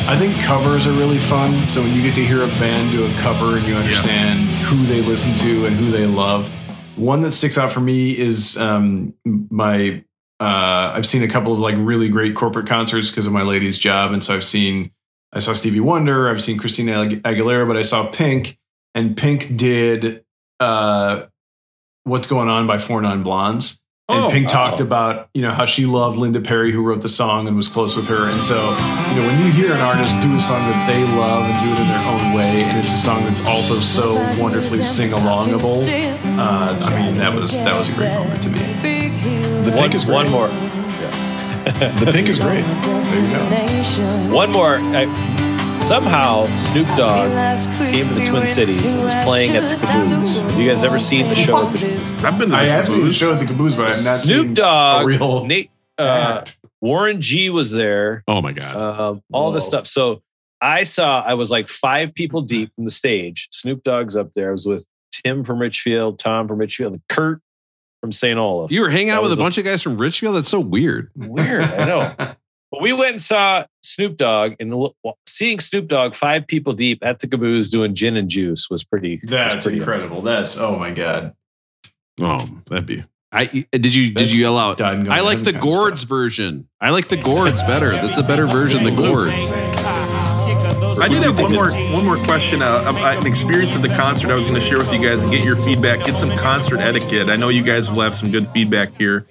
I think covers are really fun. So when you get to hear a band do a cover and you understand who they listen to and who they love, one that sticks out for me is um, my. Uh, I've seen a couple of like really great corporate concerts because of my lady's job, and so I've seen. I saw Stevie Wonder. I've seen Christina Agu- Aguilera, but I saw Pink, and Pink did uh, "What's Going On" by Four Non Blondes, And Oh, Pink wow. talked about, you know, how she loved Linda Perry, who wrote the song and was close with her. And so, you know, when you hear an artist do a song that they love and do it in their own way, and it's a song that's also so wonderfully sing-alongable, uh, I mean, that was that was a great moment to me. The One, pink is great. one more. The pink is great. There you go. One more. I, somehow Snoop Dogg came to the Twin Cities and was playing at the Cabooze. Have you guys ever seen the show at the I've been to I the have seen the Cabooze. show at the Cabooze, but I've not seen Snoop Dogg, a real Nate, uh, act. Warren G was there. Oh my god. um, all this stuff. So I saw, I was like five people deep from the stage. Snoop Dogg's up there. I was with Tim from Richfield, Tom from Richfield, and Kurt from St. Olaf. you were hanging that out with was a a- bunch of guys from Richfield. That's so weird. Weird, I know. But we went and saw Snoop Dogg, and seeing Snoop Dogg five people deep at the Cabooze doing gin and juice was pretty. was That's pretty incredible. That's oh my god. Oh, that'd be. I did you did you yell out? done I like the kind of Gourds version. I like the Gourds better. That's a better version. The Gourds. I did have one more one more question. Uh, um, uh, an experience at the concert I was going to share with you guys and get your feedback. Get some concert etiquette. I know you guys will have some good feedback here.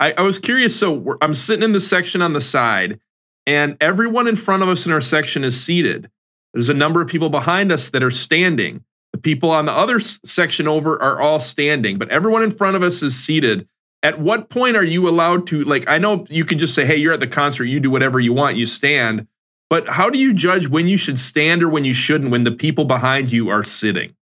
I, I was curious. So I'm sitting in the section on the side, and everyone in front of us in our section is seated. There's a number of people behind us that are standing. The people on the other s- section over are all standing, but everyone in front of us is seated. At what point are you allowed to like? I know you can just say, "Hey, you're at the concert. You do whatever you want. You stand." But how do you judge when you should stand or when you shouldn't when the people behind you are sitting?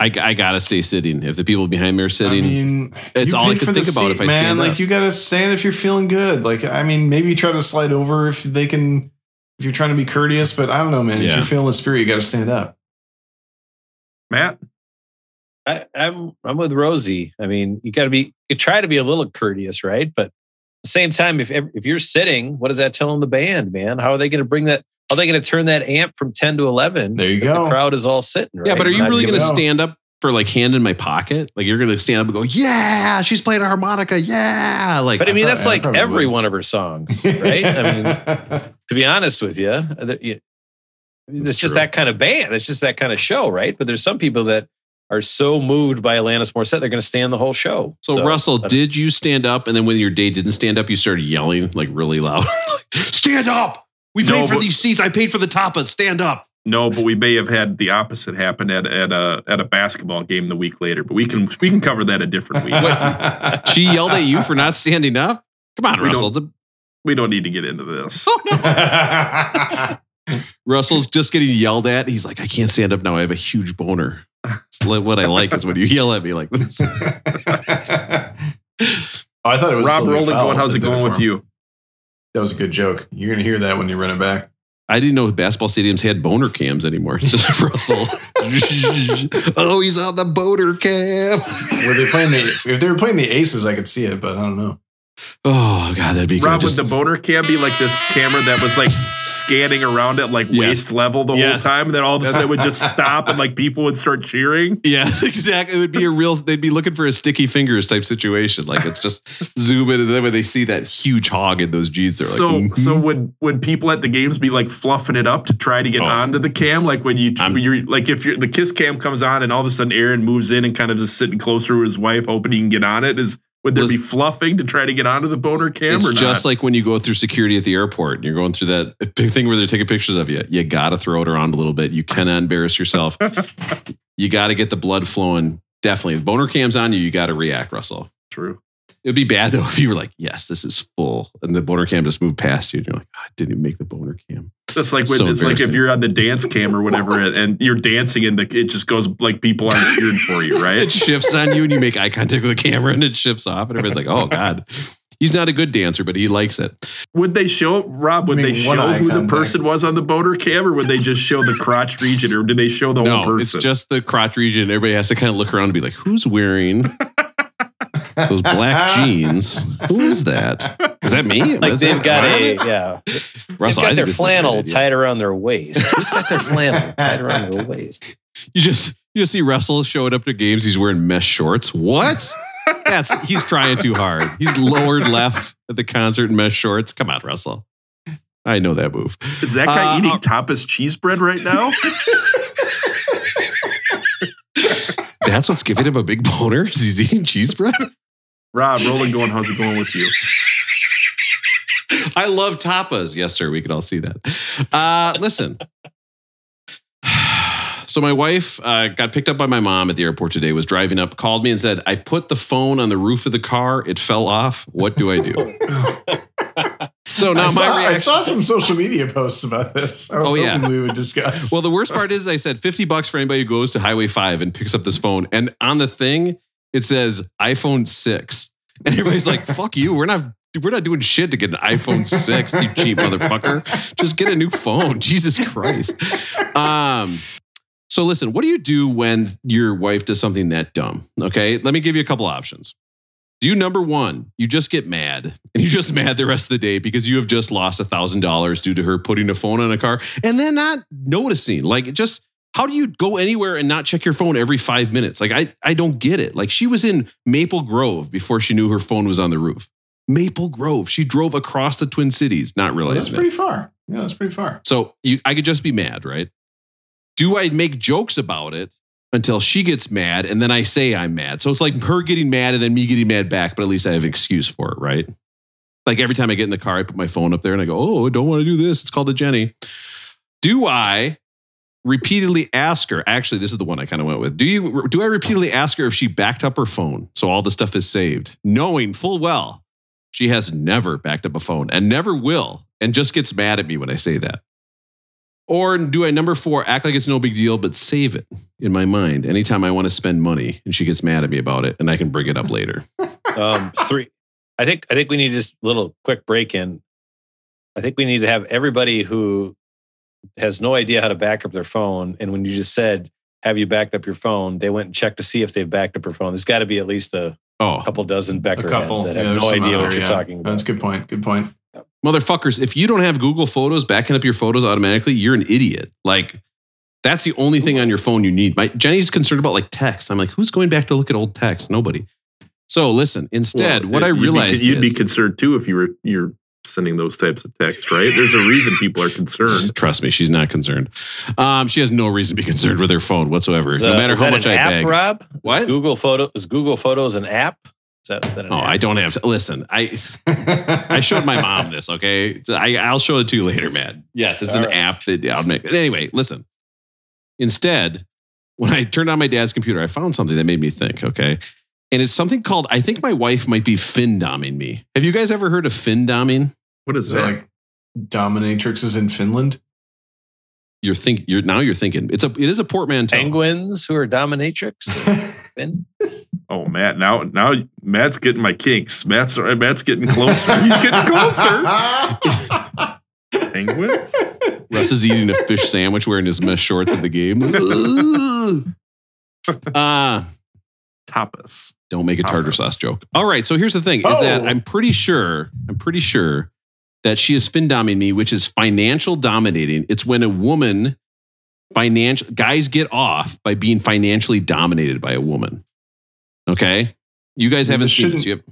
I, I gotta stay sitting. If the people behind me are sitting, I mean, it's all I paid could for the think about seat, if I man. stand like up. you got to stand if you're feeling good. Like I mean, maybe try to slide over if they can, if you're trying to be courteous. But I don't know, man. If you're feeling the spirit, you got to stand up. Matt? I, I'm I'm with Rosie. I mean, you got to be you try to be a little courteous, right? But at the same time, if if you're sitting, what does that tell them the band, man? How are they going to bring that? How are they going to turn that amp from ten to eleven? There you go. The crowd is all sitting. Right? yeah, but are you really gonna stand up for like hand in my pocket? Like you're gonna stand up and go, "Yeah, she's playing a harmonica." Yeah, like But I mean, that's like every would. one of her songs, right? I mean, to be honest with you, it's That's just true. that kind of band. It's just that kind of show, right? But there's some people that are so moved by Alanis Morissette, they're going to stand the whole show. So, Russell, uh, did you stand up and then when your day didn't stand up, you started yelling like really loud? stand up! We paid No, for but- these seats. I paid for the tapas. Stand up. No, but we may have had the opposite happen at, at a at a basketball game the week later. But we can we can cover that a different week. She yelled at you for not standing up. Come on, We Russell. don't- we don't need to get into this. Oh no. Russell's just getting yelled at. He's like, I can't stand up now. I have a huge boner. It's what I like is when you yell at me like this. Oh, I thought it was Rob Sylvia Rolling going, how's it going with him. you? That was a good joke. You're gonna hear that when you run it back. I didn't know if basketball stadiums had boner cams anymore. It's just Russell. oh, he's on the boner cam. Were they playing the? If they were playing the Aces, I could see it, but I don't know. Oh God, that'd be Rob, good. Just- would the boner cam be like this camera that was like scanning around at like Yes. waist level the Yes. whole time, and then all of a sudden it would just stop and like people would start cheering? Yeah, exactly. It would be a real. They'd be looking for a sticky fingers type situation. Like it's just zoom in, and then when they see that huge hog in those jeans, they're so like, mhm. so would would people at the games be like fluffing it up to try to get Oh. onto the cam like when you when you're like if you're the kiss cam comes on and all of a sudden Aaron moves in and kind of just sitting closer to his wife hoping he can get on it is would there be fluffing to try to get onto the boner cam It's just like when you go through security at the airport and you're going through that big thing where they're taking pictures of you. You got to throw it around a little bit. You cannot embarrass yourself. you got to get the blood flowing. Definitely. If boner cam's on you, you got to react, Russell. True. It would be bad though if you were like, yes, this is full. And the boner cam just moved past you. And you're like, "Ah, I didn't even make the boner cam. That's like when So it's like if you're on the dance cam or whatever and- and you're dancing and the, it just goes like people aren't cheering for you, right? It shifts on you and you make eye contact with the camera and it shifts off. And everybody's like, oh God. He's not a good dancer, but he likes it. Would they show Rob? Would I they show who the person was on the boner cam, or would they just show the crotch region, or did they show the whole person? No, it's just the crotch region. Everybody has to kind of look around and be like, who's wearing those black jeans? Who is that? Is that me? like Is they've got Ryan? a yeah. They've Russell, I got think their this is a great flannel tied around their waist. Who's got their flannel tied around their waist? You just you just see Russell showing up to games. He's wearing mesh shorts. What? That's he's trying too hard. He's lowered left at the concert in mesh shorts. Come on, Russell. I know that move. Is that guy Uh, eating uh, tapas cheese bread right now? That's what's giving him a big boner. Is he's eating cheese bread? Rob, rolling going. How's it going with you? I love tapas. Yes, sir. We could all see that. Uh, listen. So my wife uh, got picked up by my mom at the airport today. Was driving up, called me and said, "I put the phone on the roof of the car. It fell off. What do I do?" so now I, my saw, I saw some social media posts about this. I was Oh, yeah. hoping we would discuss. Well, the worst part is I said 50 bucks for anybody who goes to Highway 5 and picks up this phone. And on the thing, it says iPhone 6. And everybody's like, fuck you. We're not we're not doing shit to get an iPhone 6, you cheap motherfucker. Just get a new phone. Jesus Christ. Um, so listen, what do you do when your wife does something that dumb? Okay. Let me give you a couple options. Do you number one, you just get mad and you're just mad the rest of the day because you have just lost a thousand dollars due to her putting a phone on a car and then not noticing. Like just how do you go anywhere and not check your phone every five minutes? Like I I don't get it. Like she was in Maple Grove before she knew her phone was on the roof. Maple Grove. She drove across the Twin Cities, not Well, that's realizing it. pretty far. Yeah, that's pretty far. So you, I could just be mad, right? Do I make jokes about it until she gets mad and then I say I'm mad? So it's like her getting mad and then me getting mad back, but at least I have an excuse for it, right? Like every time I get in the car, I put my phone up there and I go, Oh, I don't want to do this. It's called a Jenny. Do I repeatedly ask her? Actually, this is the one I kind of went with. Do you do I repeatedly ask her if she backed up her phone so all the stuff is saved, knowing full well she has never backed up a phone and never will, and just gets mad at me when I say that? Or do I number four act like it's no big deal, but save it in my mind anytime I want to spend money and she gets mad at me about it and I can bring it up later? Um, three. I think I think we need just a little quick break in. I think we need to have everybody who has no idea how to back up their phone. And when you just said, "Have you backed up your phone?" They went and checked to see if they've backed up their phone. There's got to be at least a Oh, couple dozen A Becker couple. heads that Yeah, have no idea out what you're yeah. talking about. That's a good point. Good point. Motherfuckers, if you don't have Google Photos backing up your photos automatically, you're an idiot. Like, that's the only thing on your phone you need. My Jenny's concerned about like text. I'm like, who's going back to look at old text? Nobody. So listen, instead, Well, what I you'd be- realized you'd be, concerned too if you were you're sending those types of texts, right? There's a reason people are concerned. Trust me, she's not concerned. Um, she has no reason to be concerned with her phone whatsoever. Is, no uh, matter is how that much an I app, beg. Rob? Is What? Google Photo is Google Photos an app? Is that an Oh, app? I don't have to listen. I I showed my mom this. Okay, I, I'll show it to you later, man. Yes, it's an All right. app that I'll make. But anyway, listen. Instead, when I turned on my dad's computer, I found something that made me think. Okay, and it's something called. I think my wife might be fin findoming me. Have you guys ever heard of fin findoming? What is Is that? that like dominatrixes in Finland? You're think. You're now. You're thinking. It's a. It is a portmanteau. Penguins who are dominatrix. Ben? oh, Matt. Now, now Matt's getting my kinks. Matt's Matt's getting closer. He's getting closer. Penguins. Russ is eating a fish sandwich wearing his mesh shorts at the game. uh Tapas. don't make a tartar sauce joke. All right, so here's the thing: is that Oh. I'm pretty sure, I'm pretty sure that she is findoming me, which is financial dominating. It's when a woman financial guys get off by being financially dominated by a woman. Okay, you guys haven't this seen this. You have,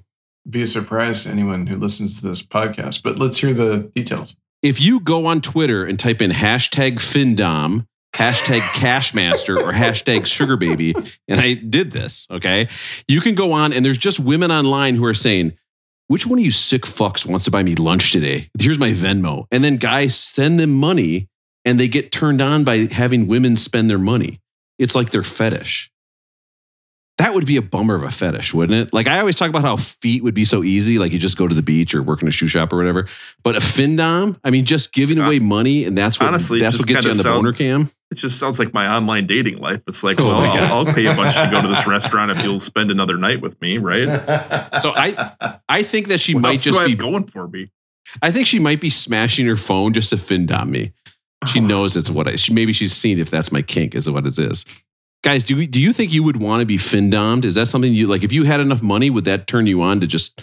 Be a surprise to anyone who listens to this podcast, but let's hear the details. if you go on Twitter and type in hashtag Findom, hashtag Cashmaster, or hashtag Sugar Baby, and I did this, okay, you can go on and there's just women online who are saying, which one of you sick fucks wants to buy me lunch today? Here's my Venmo. And then guys send them money and they get turned on by having women spend their money. It's like their fetish. That would be a bummer of a fetish, wouldn't it? Like I always talk about how feet would be so easy, like you just go to the beach or work in a shoe shop or whatever. But a findom, I mean, just giving away money and that's what Honestly, that's what gets you on the sound- boner cam. It just sounds like my online dating life. It's like, Oh well. I'll, I'll pay a bunch to go to this restaurant if you'll spend another night with me, right? So I I think that she what might just be going for me? I think she might be smashing her phone just to findom me. She oh. knows it's what I she maybe she's seen if that's my kink is what it is. Guys, do we, do you think you would want to be findomed? Is that something you like? If you had enough money, would that turn you on to just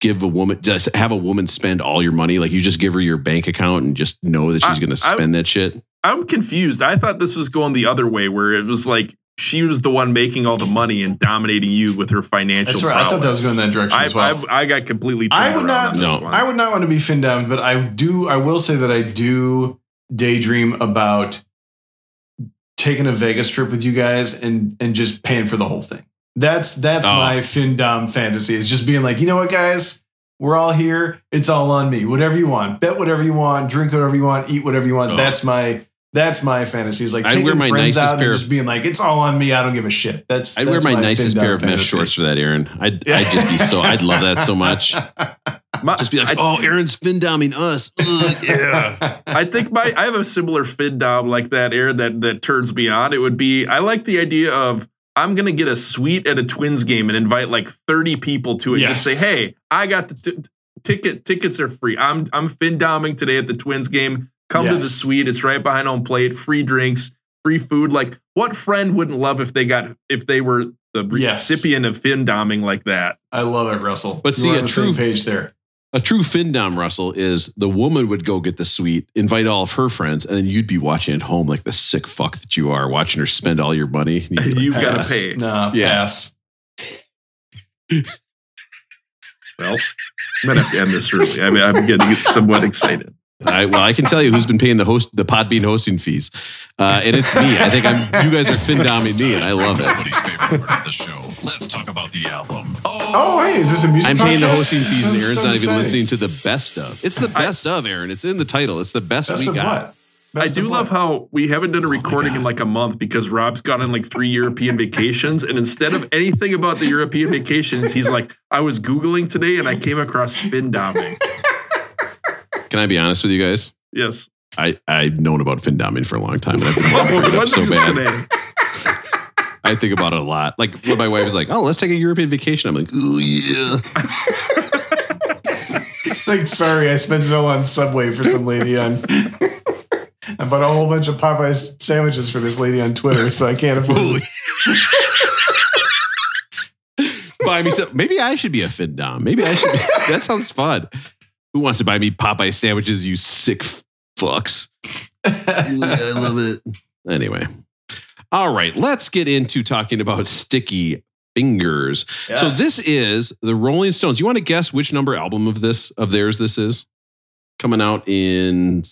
give a woman, just have a woman spend all your money? Like you just give her your bank account and just know that she's going to I- spend that shit? I'm confused. I thought this was going the other way, where it was like she was the one making all the money and dominating you with her financial. That's right. I thought that was prowess. going that direction I, as well. I, I got completely. I would not. No. I would not want to be fin down, but I do. I will say that I do daydream about taking a Vegas trip with you guys and and just paying for the whole thing. That's that's Oh. my Findom fantasy. Is just being like, you know what, guys, we're all here. It's all on me. Whatever you want, bet whatever you want, drink whatever you want, eat whatever you want. Oh. That's my that's my fantasy. Is like I'd taking wear my friends out and just being like, it's all on me. I don't give a shit. That's I'd wear that's my nicest pair of mesh shorts for that, Aaron. I'd, I'd just be so, I'd love that so much. My- Just be like, I- oh, Aaron's fin doming us. Ugh, yeah. I think my I have a similar fin dom like that, Aaron, that that turns me on. It would be I like the idea of I'm gonna get a suite at a Twins game and invite like 30 people to it. Yes. Just say, hey, I got the t- ticket. Tickets are free. I'm I'm fin doming today at the Twins game. Come to the suite. It's right behind home plate. Free drinks, free food. Like, what friend wouldn't love if they got if they were the Yes. recipient of fin doming like that? I love it, Russell. But You see, a on the same true- page there. A true Findom, Russell, is the woman would go get the suite, invite all of her friends, and then you'd be watching at home like the sick fuck that you are, watching her spend all your money. And you'd be like, You gotta pay. Nah, Yeah. pass. Well, I'm gonna have to end this early. I mean, I'm getting somewhat excited. I, well, I can tell you who's been paying the host, the Podbean hosting fees, uh, and it's me. I think I'm. You guys are fin doming me, and I love it. Everybody's favorite part of the show. Let's talk about the album. Oh, hey, is this a music? I'm paying the hosting fees, and Sounds- Aaron's sounds not even listening to the best of. It's the best of, Aaron. It's in the title. It's the best, Best we of got. what? Best I do love how we haven't done a recording in like a month because Rob's gone on like three European vacations. And instead of anything about the European vacations, he's like, I was Googling today and I came across spin doming. Can I be honest with you guys? Yes. I I've known about fin doming for a long time, and I've been wanting to bring it up so bad. today? I think about it a lot. Like when my wife was like, "Oh, let's take a European vacation," I'm like, "Oh yeah." Like, sorry, I spent it all on Subway for some lady on. I bought a whole bunch of Popeyes sandwiches for this lady on Twitter, so I can't afford it. buy me some. Maybe I should be a fin dom. Maybe I should. Be, that sounds fun. Who wants to buy me Popeye sandwiches? You sick fucks. I love it. Anyway, all right. Let's get into talking about sticky fingers. So this is the Rolling Stones. You want to guess which number album of this of theirs this is? Coming out in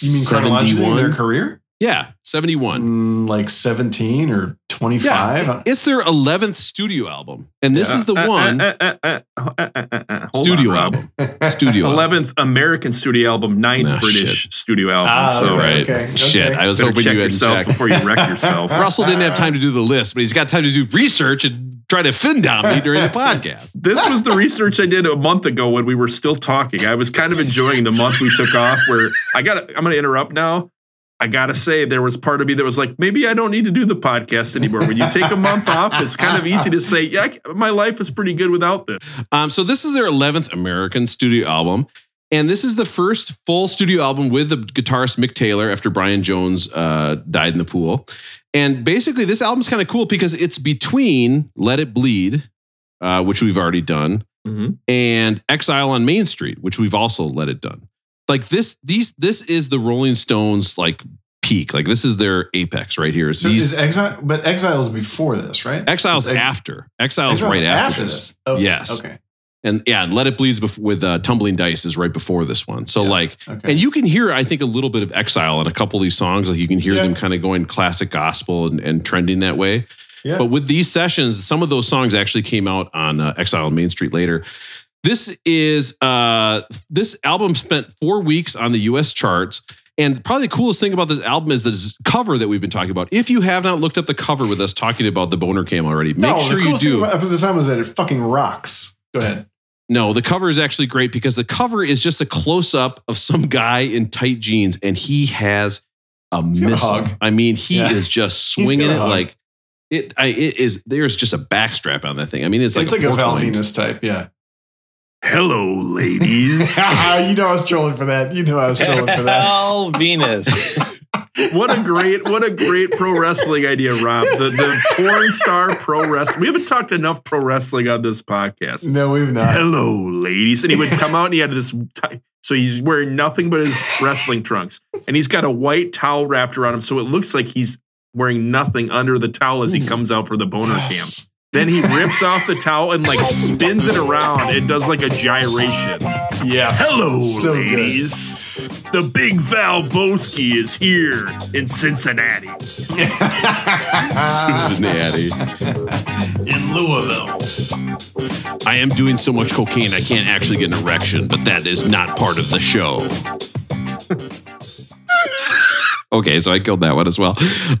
You mean chronologically in their career? Yeah, 71. Mm, like 17 or 25? Yeah, it's their 11th studio album. And this is the Uh, uh, one uh, uh, uh, uh, uh, uh, uh, studio on, album. Studio album. 11th American studio album, ninth Nah, British studio album. Ah, so okay. Right. okay. Shit. I was better hoping check you hadn't yourself checked. before you wreck yourself. Russell didn't have time to do the list, but he's got time to do research and try to fin down me during the podcast. This was the research I did a month ago when we were still talking. I was kind of enjoying the month we took off where I got I'm going to interrupt now. I got to say there was part of me that was like maybe I don't need to do the podcast anymore. When you take a month off, it's kind of easy to say, yeah, my life is pretty good without this. Um, so this is their 11th American studio album. And this is the first full studio album with the guitarist Mick Taylor after Brian Jones uh, died in the pool. And basically, this album's kind of cool because it's between Let It Bleed, uh, which we've already done, Mhm. and Exile on Main Street, which we've also let it done. Like this, these, this is the Rolling Stones like peak. Like this is their apex right here. Is So these is Exile, but Exile is before this, right? Exile's Is Ex- after. Exile's, Exile's right after, this. Okay. Yes. Okay. And yeah, and Let It Bleed's with uh, Tumbling Dice is right before this one. So Yeah. like, Okay. and you can hear, I think, a little bit of Exile in a couple of these songs. Like you can hear Yeah. them kind of going classic gospel and, and trending that way. yeah. But with these sessions, some of those songs actually came out on uh, Exile on Main Street later. This is uh this album spent four weeks on the US charts. And probably the coolest thing about this album is this cover that we've been talking about. If you have not looked up the cover with us talking about the boner cam already, make no, sure the you coolest thing do. about this album is that it fucking rocks. Go ahead. No, the cover is actually great because the cover is just a close up of some guy in tight jeans and he has a missile. I mean, he Yeah. is just swinging it hog. like it. I, it is. There's just a backstrap on that thing. I mean, it's, It's, like, like, a, Val. Venis type. Yeah. Hello, ladies. you know I was trolling for that. You know I was trolling for that. Hell, Venis. what a great, what a great pro wrestling idea, Rob. The the porn star pro wrestling. We haven't talked enough pro wrestling on this podcast. No, we've not. Hello, ladies. And he would come out and he had this. T- so he's wearing nothing but his wrestling trunks, and he's got a white towel wrapped around him, so it looks like he's wearing nothing under the towel as he mm. comes out for the boner Yes. Then he rips off the towel and like spins it around and does like a gyration. Yes. Hello, So good. ladies. The big Valbowski is here in Cincinnati. Cincinnati. In Louisville. I am doing so much cocaine I can't actually get an erection, but that is not part of the show. okay, so I killed that one as well.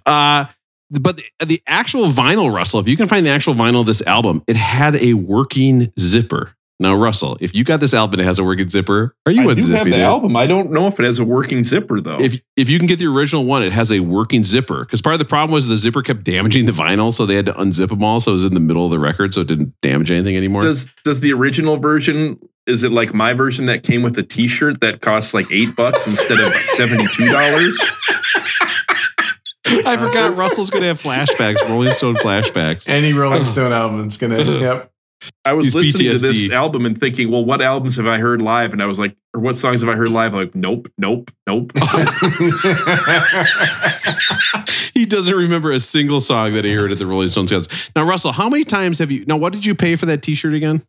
Uh, but the, the actual vinyl, Russell, if you can find the actual vinyl of this album, it had a working zipper. Now, Russell, if you got this album and it has a working zipper, are you I do unzipping have the it? album. I don't know if it has a working zipper though. If if you can get the original one, it has a working zipper. Because part of the problem was the zipper kept damaging the vinyl, so they had to unzip them all. So it was in the middle of the record, so it didn't damage anything anymore. does does the original version is it like my version that came with a t-shirt that costs like eight bucks instead of seventy-two dollars? I forgot Russell's going to have flashbacks, Rolling Stone flashbacks. Any Rolling Stone album, it's gonna. Yep. I was He's listening to this album and thinking, well, what albums have I heard live? And I was like, or what songs have I heard live? Like, nope, nope, nope. he doesn't remember a single song that he heard at the Rolling Stones concert. Now, Russell, how many times have you? Now, what did you pay for that T-shirt again?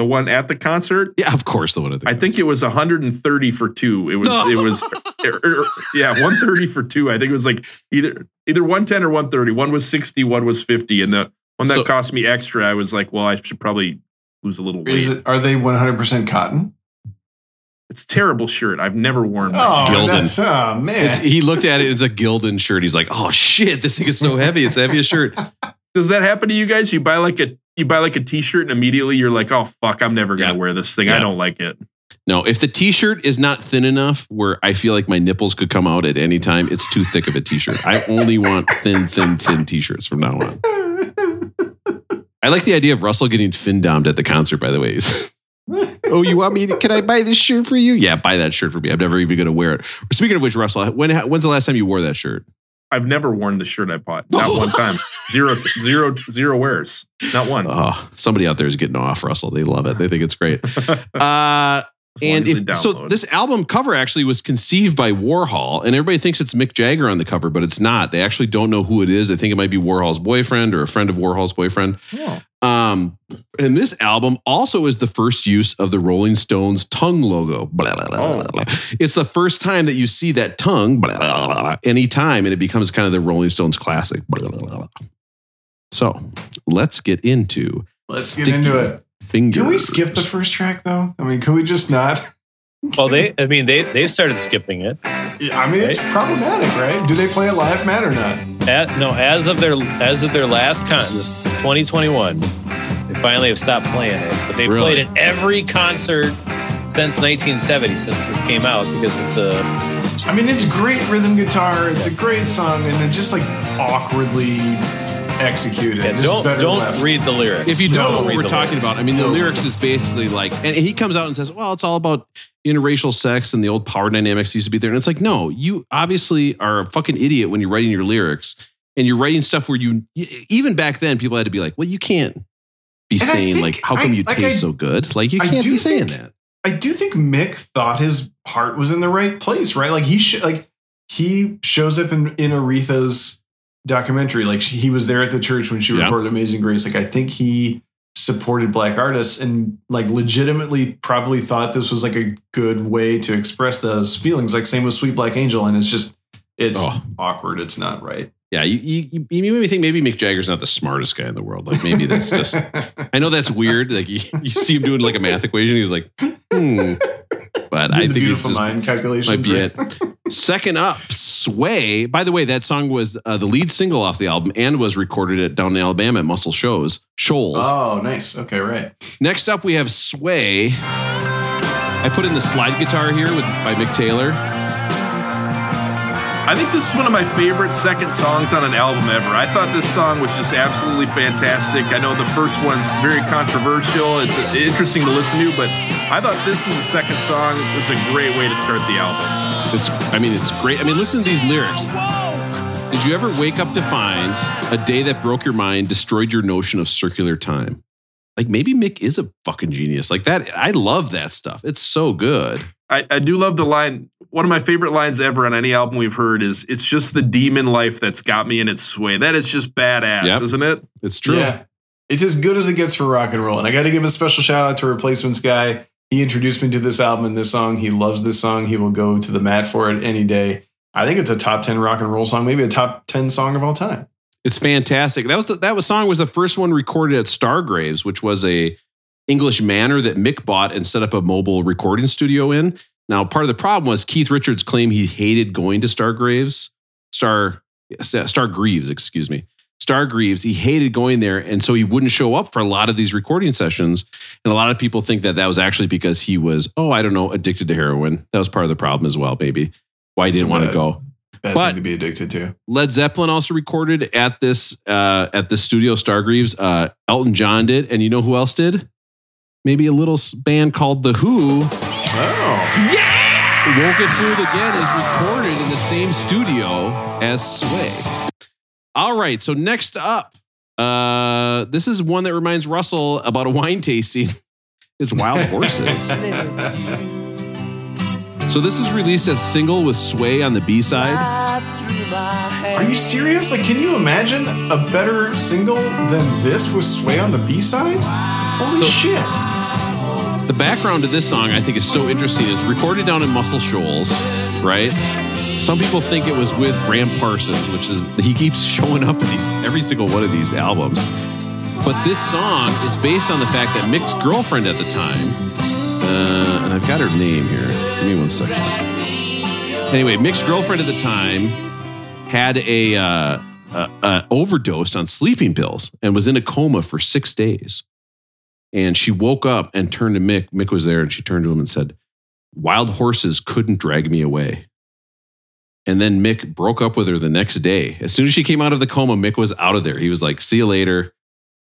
the one at the concert, Yeah, of course, the one at the. I think it was 130 for two. It was, it was, er, yeah, 130 for two. I think it was like either either 110 or 130. One was 60, one was 50, and the one that So- cost me extra, I was like, well, I should probably lose a little weight. Is it? Are they 100 percent cotton? It's a terrible shirt. I've never worn this. Oh, Gildan. that's oh man. It's, he looked at it. It's a Gildan shirt. He's like, "Oh shit, this thing is so heavy. It's the heaviest shirt." Does that happen to you guys? You buy like a you buy like a t-shirt and immediately you're like, oh fuck, I'm never gonna Yeah. wear this thing. Yeah. I don't like it. No, if the T-shirt is not thin enough where I feel like my nipples could come out at any time, it's too thick of a T-shirt. I only want thin, thin, thin T-shirts from now on. I like the idea of Russell getting fin domed at the concert. By the way, oh, you want me? To, can I buy this shirt for you? Yeah, buy that shirt for me. I'm never even going to wear it. Speaking of which, Russell, when when's the last time you wore that shirt? I've never worn the shirt I bought. Not one time. Zero, zero, zero wears. Not one. Oh, somebody out there is getting off Russell. They love it. They think it's great. Uh, and if, so this album cover actually was conceived by Warhol, and everybody thinks it's Mick Jagger on the cover, but it's not. They actually don't know who it is. They think it might be Warhol's boyfriend or a friend of Warhol's boyfriend. Oh. Um, and this album also is the first use of the Rolling Stones tongue logo. Blah, blah, blah, blah. It's the first time that you see that tongue anytime, and it becomes kind of the Rolling Stones classic. So let's get into Let's get Sticky into it. Fingers. Can we skip the first track though? I mean, can we just not? Well, they, I mean, they they've started skipping it. I mean, it's problematic, right? Do they play it live, Matt, or not? At, no, as of their as of their last con, this 2021, they finally have stopped playing it. But they've Really? played in every concert since 1970, since this came out, because it's a I mean, it's great rhythm guitar. It's a great song, and it just like awkwardly executed. yeah, don't don't left. read the lyrics. if you Just don't know what read we're talking lyrics. about, I mean, the No. lyrics is basically like, and he comes out and says, well, it's all about interracial sex and the old power dynamics used to be there. And it's like, no, you obviously are a fucking idiot when you're writing your lyrics and you're writing stuff where you, even back then, people had to be like, well, you can't be And saying, think- like, how come I- you like, taste I- so good? Like, you I can't do be saying think- that. I do think Mick thought his heart was in the right place, right? Like he sh- like he shows up in in Aretha's documentary. Like she, he was there at the church when she Yeah. recorded Amazing Grace. Like I think he supported black artists and like legitimately probably thought this was like a good way to express those feelings. Like same with Sweet Black Angel, and it's just it's Oh. awkward. It's not right. Yeah, you, you, you made me think maybe Mick Jagger's not the smartest guy in the world. Like, maybe that's just, I know that's weird. Like, you, you see him doing like a math equation. He's like, hmm. But I the think it's beautiful just mind calculation. might be it. Second up, Sway. By the way, that song was uh, the lead single off the album and was recorded at down in Alabama at Muscle Shows Shoals. Oh, nice. Okay, right. Next up, we have Sway. I put in the slide guitar here with by Mick Taylor. I think this is one of my favorite second songs on an album ever. I thought this song was just absolutely fantastic. I know the first one's very controversial. It's uh, interesting to listen to, but I thought this is a second song. It's a great way to start the album. It's, I mean, it's great. I mean, listen to these lyrics. Did you ever wake up to find a day that broke your mind, destroyed your notion of circular time? Like maybe Mick is a fucking genius. Like that, I love that stuff. It's so good. I, I do love the line. One of my favorite lines ever on any album we've heard is "It's just the demon life that's got me in its sway." That is just badass, Yep. isn't it? It's true. Yeah. It's as good as it gets for rock and roll. And I got to give a special shout out to Replacements guy. He introduced me to this album and this song. He loves this song. He will go to the mat for it any day. I think it's a top 10 rock and roll song, maybe a top 10 song of all time. It's fantastic. That was the, that was song was the first one recorded at Stargraves, which was a English manor that Mick bought and set up a mobile recording studio in. Now, part of the problem was Keith Richards claimed he hated going to Stargraves, Star Star Greaves, excuse me. Star Greaves, he hated going there, and so he wouldn't show up for a lot of these recording sessions. And a lot of people think that that was actually because he was, oh, I don't know, addicted to heroin. That was part of the problem as well, maybe. Why he didn't want to go. Bad But- thing to be addicted to. Led Zeppelin also recorded at this uh, at the studio Stargreaves. Uh, Elton John did, and you know who else did? Maybe a little band called The Who. Oh. Yeah! Won't Get Fooled Again is recorded in the same studio as Sway. All right, so next up, uh, this is one that reminds Russell about a wine tasting. It's Wild Horses. so this is released as single with Sway on the B side. Are you serious? Like, can you imagine a better single than this with Sway on the B side? Holy So- shit. The background to this song, I think, is so interesting. It's recorded down in Muscle Shoals, right? Some people think it was with Graham Parsons, which is he keeps showing up in these every single one of these albums. But this song is based on the fact that Mick's girlfriend at the time, uh, and I've got her name here. Give me one second. Anyway, Mick's girlfriend at the time had a, uh, a, a overdosed on sleeping pills and was in a coma for six days. And she woke up and turned to Mick. Mick was there and she turned to him and said, Wild horses couldn't drag me away. And then Mick broke up with her the next day. As soon as she came out of the coma, Mick was out of there. He was like, See you later.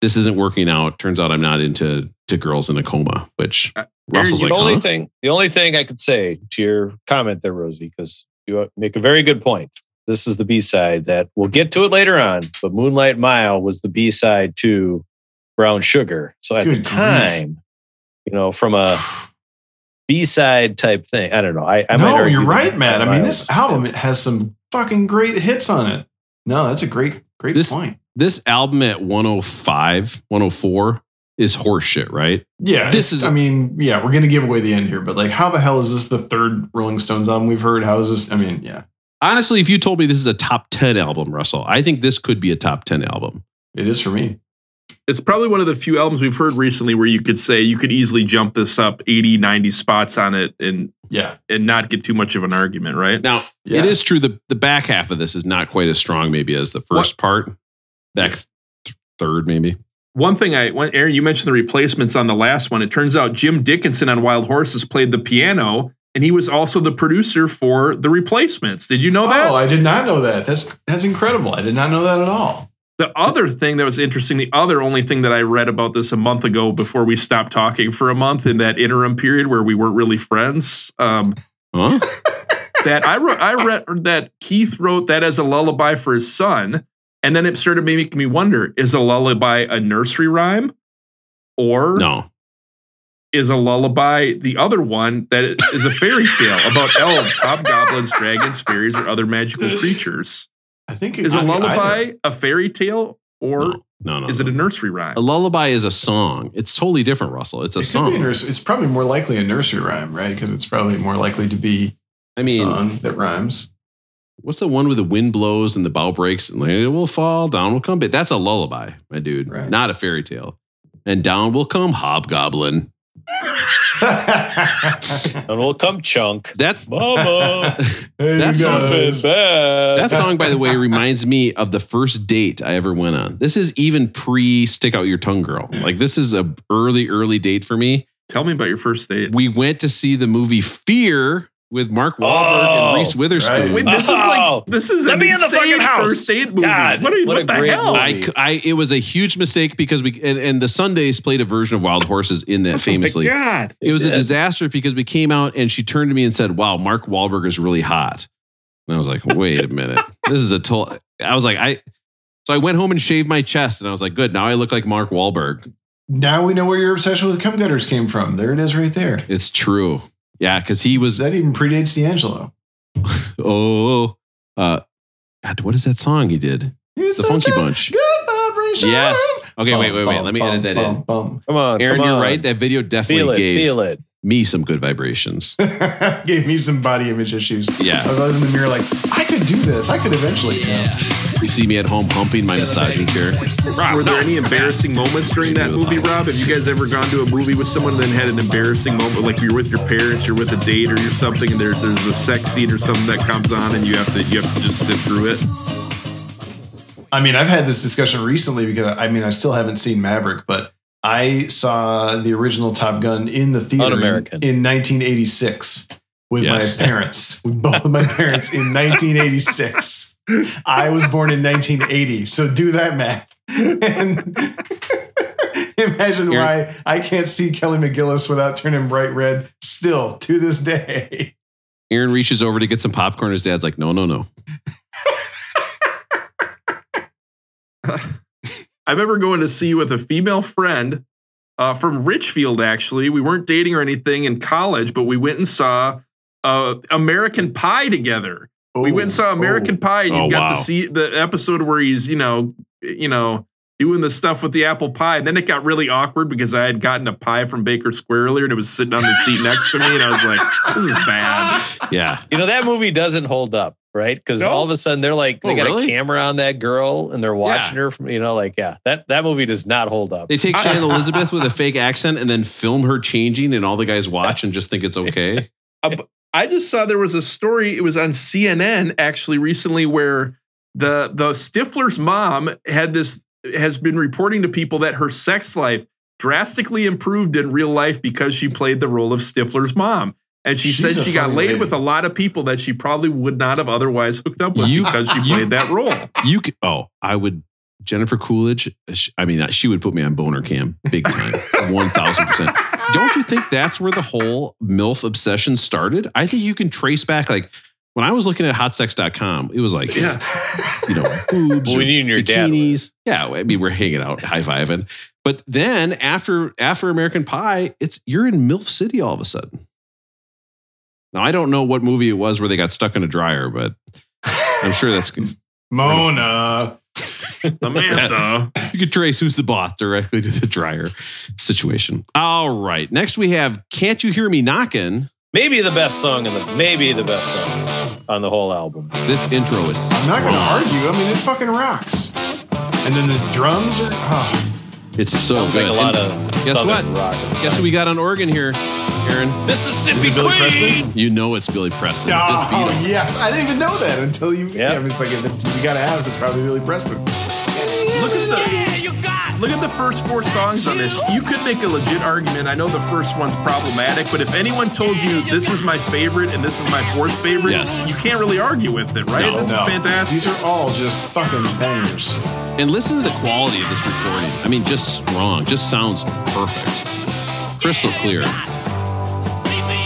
This isn't working out. Turns out I'm not into to girls in a coma, which Uh, Russell's the like, only huh? thing, the only thing I could say to your comment there, Rosie, because you make a very good point. This is the B side that we'll get to it later on, but Moonlight Mile was the B side to Brown Sugar. So at Good the grief. time, you know, from a B side type thing, I don't know. I, I might no, argue you're that right, Matt. I mean, this album it has some fucking great hits on it. No, that's a great, great This- point. This album at 105, 104 is horseshit, right? Yeah, This this is- is. I mean, yeah, we're gonna give away the end here, but like, how the hell is this the third Rolling Stones album we've heard? How is this? I mean, yeah, Honestly, if you told me this is a top 10 album, Russell, I think this could be a top 10 album. it is for me. It's probably one of the few albums we've heard recently where you could say you could easily jump this up 80, 90 spots on it and Yeah, and not get too much of an argument, right? Now, Yeah. it is true the the back half of this is not quite as strong maybe as the first part. Back th- third maybe. One thing I, when Aaron, you mentioned the replacements on the last one. It turns out Jim Dickinson on Wild Horses played the piano, and he was also the producer for the replacements. Did you know that? Oh, I did not know that. That's that's incredible. I did not know that at all. The other thing that was interesting, the other only thing that I read about this a month ago before we stopped talking for a month in that interim period where we weren't really friends, um, Huh? that I wrote, I read that Keith wrote that as a lullaby for his son, and then it started making me wonder: is a lullaby a nursery rhyme, or No. is a lullaby the other one that is a fairy tale about elves, hobgoblins, dragons, fairies, or other magical creatures? I think Is a I mean, lullaby either. a fairy tale, or No. No, no. is it no. a nursery rhyme? a lullaby is a song. It's totally different, Russell. It's a It song. a nurse- it's probably more likely a nursery rhyme, right? Because it's probably more likely to be I a mean, song that rhymes. what's the one where the wind blows and the bow breaks and like, it will fall, down will come. But that's a lullaby, my dude, Right. not a fairy tale. And down will come hobgoblin. And we'll come chunk. That's Mama, Hey, That's you bad. That song, by the way, reminds me of the first date I ever went on. This is even pre stick out your tongue girl. Like this is a early, early date for me. Tell me about your first date. We went to see the movie Fear with Mark Wahlberg Oh, and Reese oh, Witherspoon. right. Wait, this is Oh. like this is Let an me in the fucking house. first date movie. God, what, are you, what what, a the great hell? I, I, it was a huge mistake because we and, and the Sundays played a version of Wild Horses in that famously. Oh my God. It was a disaster because we came out and she turned to me and said, "Wow, Mark Wahlberg is really hot." And I was like, "Wait a minute, this is a total." I was like, "I." So I went home and shaved my chest, and I was like, "Good, now I look like Mark Wahlberg." Now we know where your obsession with cum gutters came from. There it is, right there. It's true, yeah, because he was. that even predates D'Angelo. Oh, uh, God, what is that song he did? It's The Funky Bunch. Good vibration. Yes. Okay, wait, wait, wait. Let me edit that in. Bum, Come on, Aaron, come you're right. That video definitely Feel it, gave feel it. me some good vibrations. Gave me some body image issues. Yeah. I was always in the mirror like, I could do this. I could eventually. Yeah. You see me at home humping my misogyny chair. Were there any embarrassing moments during that movie, Rob? Have you guys ever gone to a movie with someone and then had an embarrassing moment, like you're with your parents, you're with a date, or you're something, and there's there's a sex scene or something that comes on, and you have to you have to just sit through it? I mean, I've had this discussion recently because I mean, I still haven't seen Maverick, but I saw the original Top Gun in the theater in, Un-American. in 1986 with Yes. my parents, with both of my parents in 1986. I was born in 1980, so do that math. And imagine You're- why I can't see Kelly McGillis without turning bright red still to this day. Aaron reaches over to get some popcorn. His dad's like, no, no, no. I remember going to see with a female friend uh, from Richfield. Actually, we weren't dating or anything in college, but we went and saw uh, American Pie together. We went and saw American oh. Pie, and you Oh, got wow. to see the episode where he's, you know, you know, doing the stuff with the apple pie. And then it got really awkward because I had gotten a pie from Baker Square earlier, and it was sitting on the seat next to me, and I was like, "This is bad." Yeah. You know that movie doesn't hold up, right? Because No? all of a sudden they're like they Oh, got really? a camera on that girl and they're watching her from you know like yeah that that movie does not hold up. They take Shannon Elizabeth with a fake accent and then film her changing, and all the guys watch and just think it's okay. I just saw there was a story. It was on CNN actually recently where the the Stifler's mom had this has been reporting to people that her sex life drastically improved in real life because she played the role of Stifler's mom. And she She's said she got laid lady. with a lot of people that she probably would not have otherwise hooked up with You- because she you- played that role. You could, oh, I would, Jennifer Coolidge, I mean, uh, she would put me on boner cam big time, 1000%. Don't you think that's where the whole MILF obsession started? I think you can trace back, like, when I was looking at hotsex.com, it was like, Yeah. you know, boobs, Well, you and your dad bikinis. Yeah, I mean, we're hanging out, high fiving. But then after after American Pie, it's you're in MILF City all of a sudden. Now I don't know what movie it was where they got stuck in a dryer, but I'm sure that's good. Mona. Samantha. You could trace who's the boss directly to the dryer situation. All right. Next we have Can't You Hear Me Knocking? Maybe the best song in the maybe the best song on the whole album. This intro is I'm not going to argue. I mean, it fucking rocks. And then the drums are. Oh. It's so Sounds good. like a lot And of guess what? rock. Guess what we got on organ here, Aaron? Mississippi Billy Queen. Preston? You know it's Billy Preston. Just beat Oh, yes. I didn't even know that until you. Yeah. Yeah. It's like, if it, you got to ask, it's probably Billy Preston. Look at the look at the first four songs on this. You could make a legit argument. I know the first one's problematic, but if anyone told you this is my favorite and this is my fourth favorite, Yes. you can't really argue with it, right? No, this No. is fantastic. These are all just fucking bangers. And listen to the quality of this recording. I mean, just strong. Just sounds perfect. Crystal clear.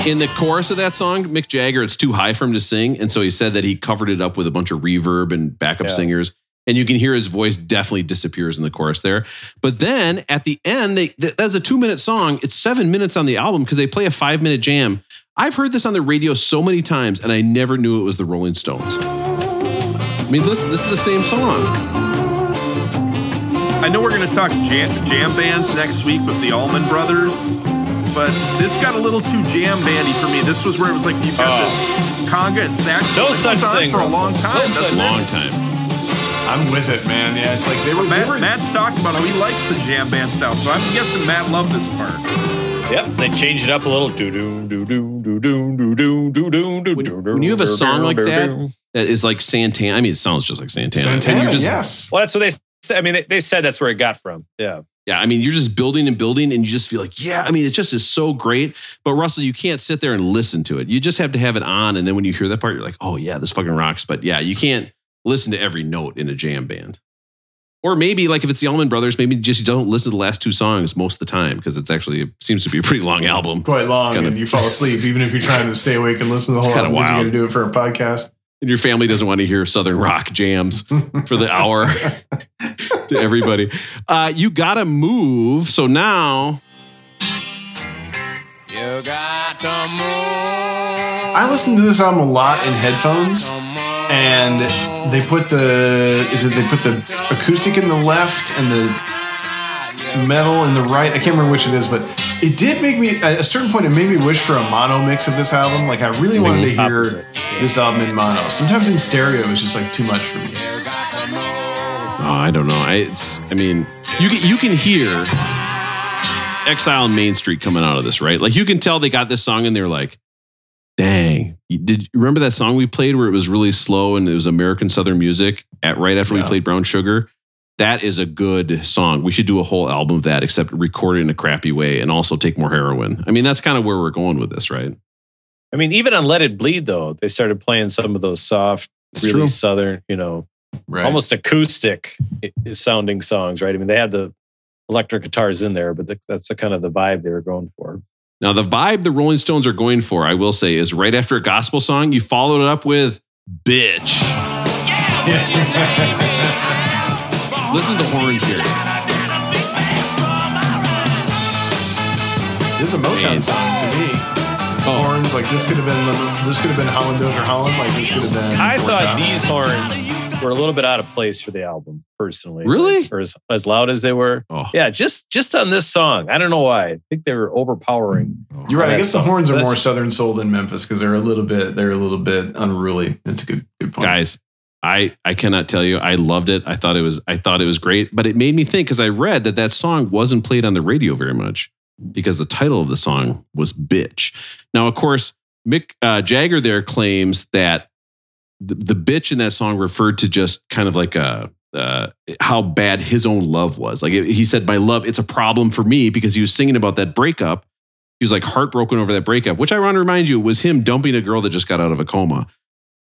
In the chorus of that song, Mick Jagger, it's too high for him to sing. And so he said that he covered it up with a bunch of reverb and backup Yeah. singers. And you can hear his voice definitely disappears in the chorus there. But then at the end, they that's a two minute song. It's seven minutes on the album because they play a five minute jam. I've heard this on the radio so many times, and I never knew it was the Rolling Stones. I mean, listen, this is the same song. I know we're going to talk jam, jam bands next week with the Allman Brothers, but this got a little too jam bandy for me. This was where it was like you got oh. this conga and sax. No such thing, for a long time. No doesn't such- Long time. I'm with it, man. Yeah, it's like they were. they Matt, were Matt's talked about how he likes the jam band style, so I'm guessing Matt loved this part. Yep, they changed it up a little. Do do do do do do do do do do do When- do. when you have a song like that, that is like Santana. I mean, it sounds just like Santana. And Santana, you're just, yes. Well, that's what they said. I mean, they, they said that's where it got from. Yeah. Yeah, I mean, you're just building and building, and you just feel like, yeah, I mean, it just is so great. But Russell, you can't sit there and listen to it. You just have to have it on, and then when you hear that part, you're like, oh yeah, this fucking rocks. But yeah, you can't listen to every note in a jam band. Or maybe like if it's the Allman Brothers, maybe just don't listen to the last two songs most of the time because it's actually it seems to be a pretty long album. Quite long, kinda- and you fall asleep even if you're trying to stay awake and listen to the whole kinda album. You wild. got to do it for a podcast. And your family doesn't want to hear Southern rock jams for the hour to everybody. Uh, you gotta move. So now You got to move. I listen to this album a lot in headphones, and they put the is it they put the acoustic in the left and the metal in the right. I can't remember which it is, but it did make me at a certain point. It made me wish for a mono mix of this album. Like I really wanted to hear Opposite. this album in mono. Sometimes in stereo, it was just like too much for me. Oh, I don't know. I, it's. I mean, you can you can hear Exile on Main Street coming out of this, right? Like you can tell they got this song and they're like, "Dang!" You- Did you remember that song we played where it was really slow and it was American Southern music at right after we played Brown Sugar? That is a good song. We should do a whole album of that, except record it in a crappy way and also take more heroin. I mean, that's kind of where we're going with this, right? I mean, even on Let It Bleed, though, they started playing some of those soft, It's really true. southern, you know, Right. almost acoustic sounding songs, right? I mean, they had the electric guitars in there, but that's the kind of the vibe they were going for. Now, the vibe the Rolling Stones are going for, I will say, is right after a gospel song, you followed it up with "Bitch." Listen to the horns here. This is a Motown song to me. Oh. Horns like this could have been this could have been Holland Dozier Holland. Like this could have been. I Four thought Tops. these horns were a little bit out of place for the album, personally. Really? Or as, as loud as they were. Oh. Yeah, just just on this song. I don't know why. I think they were overpowering. You're right. I that guess the horns are That's- more Southern soul than Memphis because they're a little bit they're a little bit unruly. That's a good good point. guys i i cannot tell you i loved it i thought it was i thought it was great but it made me think because i read that that song wasn't played on the radio very much because the title of the song was bitch now of course mick uh, jagger there claims that the, the bitch in that song referred to just kind of like a uh, how bad his own love was. Like he said my love it's a problem for me because he was singing about that breakup. He was like heartbroken over that breakup which i want to remind you was him dumping a girl that just got out of a coma.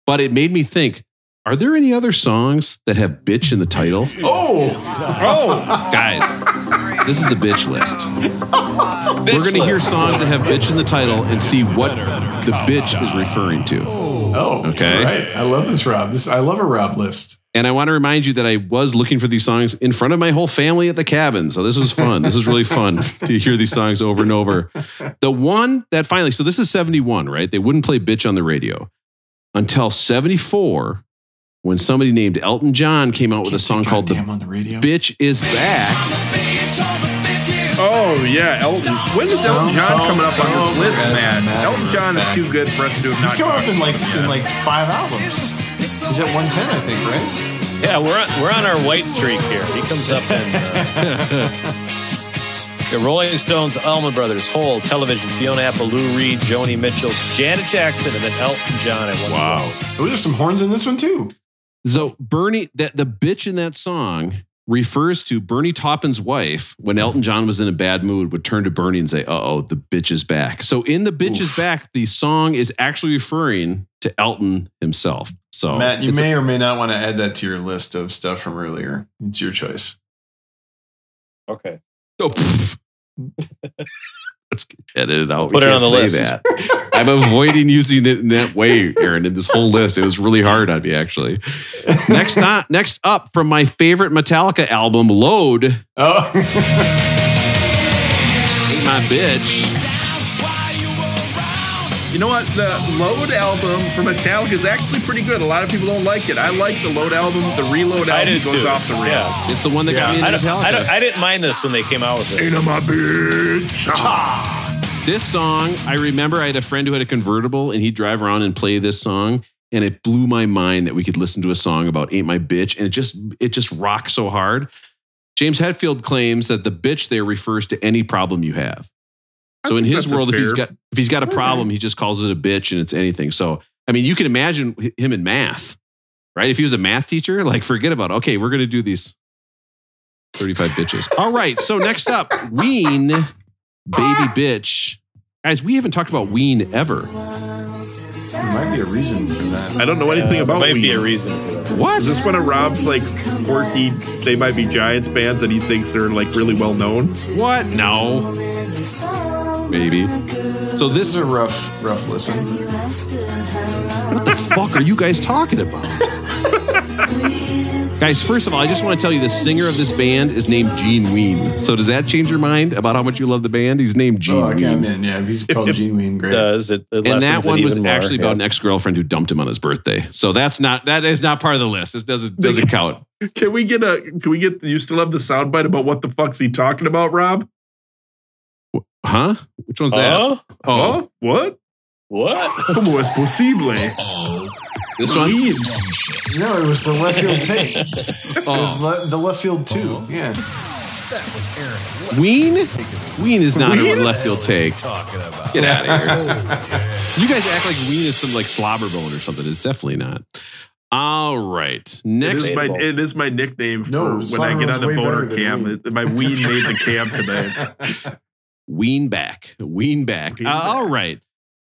But it made me think are there any other songs that have bitch in the title? Oh, Oh, guys, this is the bitch list. We're going to hear songs that have bitch in the title and see what the bitch is referring to. oh, Okay. Right. I love this Rob. This I love a Rob list. And I want to remind you that I was looking for these songs in front of my whole family at the cabin. So this was fun. this was really fun to hear these songs over and over. The one that finally, so this is 71, right? They wouldn't play bitch on the radio until 74 when somebody named Elton John came out with a song called The on the radio. Bitch Is Back. Oh yeah, Elton. When is Elton John coming up on this list, man? Elton John is too good for us to have not. He's come up in like in like five albums. He's at 110, I think, right? Yeah, we're on, we're on our white streak here. He comes up in uh, the Rolling Stones, Allman Brothers, Hole, Television, Fiona Apple, Lou Reed, Joni Mitchell, Janet Jackson, and then Elton John at one Wow. Oh, there's some horns in this one too. So Bernie, that the bitch in that song refers to Bernie Taupin's wife when Elton John was in a bad mood would turn to Bernie and say, "Uh oh, the bitch is back." So in the bitch is back, the song is actually referring to Elton himself. So Matt, you it's a- may or may not want to add that to your list of stuff from earlier. It's your choice. Okay. Oh, pff. Let's edit it out. Put We it on the say list. That. I'm avoiding using it in that way, Aaron. In this whole list, it was really hard on me actually. Next, on, next up from my favorite Metallica album, Load. Oh, My bitch. You know what? The Load album for Metallica is actually pretty good. A lot of people don't like it. I like the Load album. The Reload I album goes too. off the rails. Yes. It's the one that got me I into don't, Metallica. I, don't, I didn't mind this when they came out with it. Ain't my bitch. Ah. this song, I remember I had a friend who had a convertible and he'd drive around and play this song. And it blew my mind that we could listen to a song about Ain't My Bitch. And it just it just rocks so hard. James Hetfield claims that the bitch there refers to any problem you have. I So in his that's a world, if he's fair- got if he's got a problem, he just calls it a bitch and it's anything. So I mean, you can imagine him in math, right? If he was a math teacher, like forget about okay, we're gonna do these 35 bitches. All right. So next up, Ween, baby bitch. Guys, we haven't talked about Ween ever. there might be a reason for that. I don't know anything about Might Ween. be a reason for that. What? Is this one of Rob's like quirky? They might be Giants bands that he thinks are like really well known. What? No. Maybe. So This this is a rough, rough listen. what the fuck are you guys talking about? Guys, first of all, I just want to tell you the singer of this band is named Gene Ween. So does that change your mind about how much you love the band? He's named Gene Oh, I Ween. came in. Yeah, he's called if- Gene Ween. Great. Does it? it And that lessens it one was more, actually yeah. about an ex-girlfriend who dumped him on his birthday. So that's not that is not part of the list. This doesn't doesn't count. Can we get a? Can we get? You still have the soundbite about what the fuck's he talking about, Rob? Huh? Which one's that? Huh? Oh, Huh? what? What? Como es posible? Eh? this one. No, it was the left field take. It Oh. was le- the left field two. Oh. Yeah. That was Aaron's left Ween? Ween is not a left field take. Get out of here. you guys act like Ween is some like slobber bone or something. It's definitely not. All right. Next. is my it is my nickname for No, when I get on the way boner cam. My weed made the cam today. Ween back. Wean back. Ween Uh, back. all right.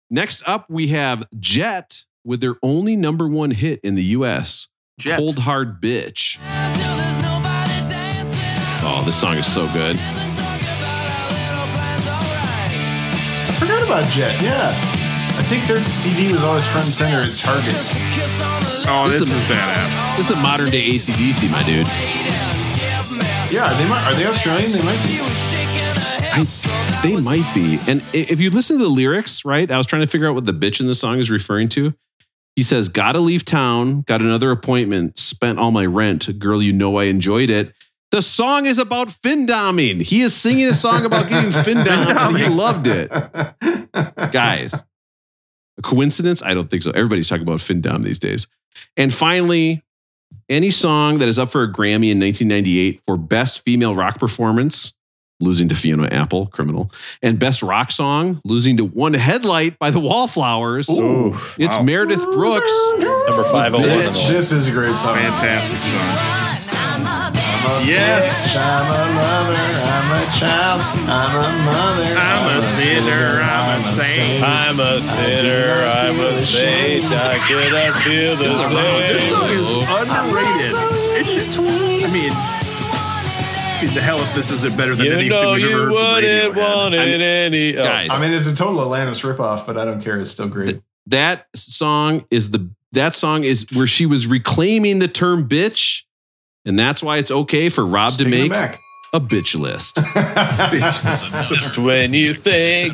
Next up, we have Jet with their only number one hit in the U.S. Jet. Cold Hard Bitch. Oh, this song is so good. I forgot about Jet. Yeah. I think their CD was always front and center at Target. Oh, This this, is is a- badass. This is a modern day ACDC, my dude. Yeah, they might. Are they Australian? They might be. I, they might be. And if you listen to the lyrics, right? I was trying to figure out what the bitch in the song is referring to. He says, Gotta leave town, got another appointment, spent all my rent. Girl, you know I enjoyed it. The song is about fin doming. He is singing a song about getting findomed and he loved it. Guys, a coincidence? I don't think so. Everybody's talking about fin dom these days. And finally, any song that is up for a Grammy in 1998 for Best Female Rock Performance, losing to Fiona Apple, criminal, and Best Rock Song, losing to One Headlight by the Wallflowers. Ooh, It's wow. Meredith Brooks. Number 501. This, this is a great song. fantastic song. I'm a Yes. I'm a lover, I'm a child, I'm a mother. I'm a sinner, I'm a saint. I'm a sinner, I'm a saint. I cannot feel the This song is underrated. It should. I mean, the hell if this isn't better than You anything know we've you heard from wouldn't Radiohead. want it any. oh, Guys. I mean, it's a total Alanis ripoff, but I don't care. It's still great. That song is the that song is where she was reclaiming the term bitch. And that's why it's okay for Rob Just to make back. a bitch list. Just when you think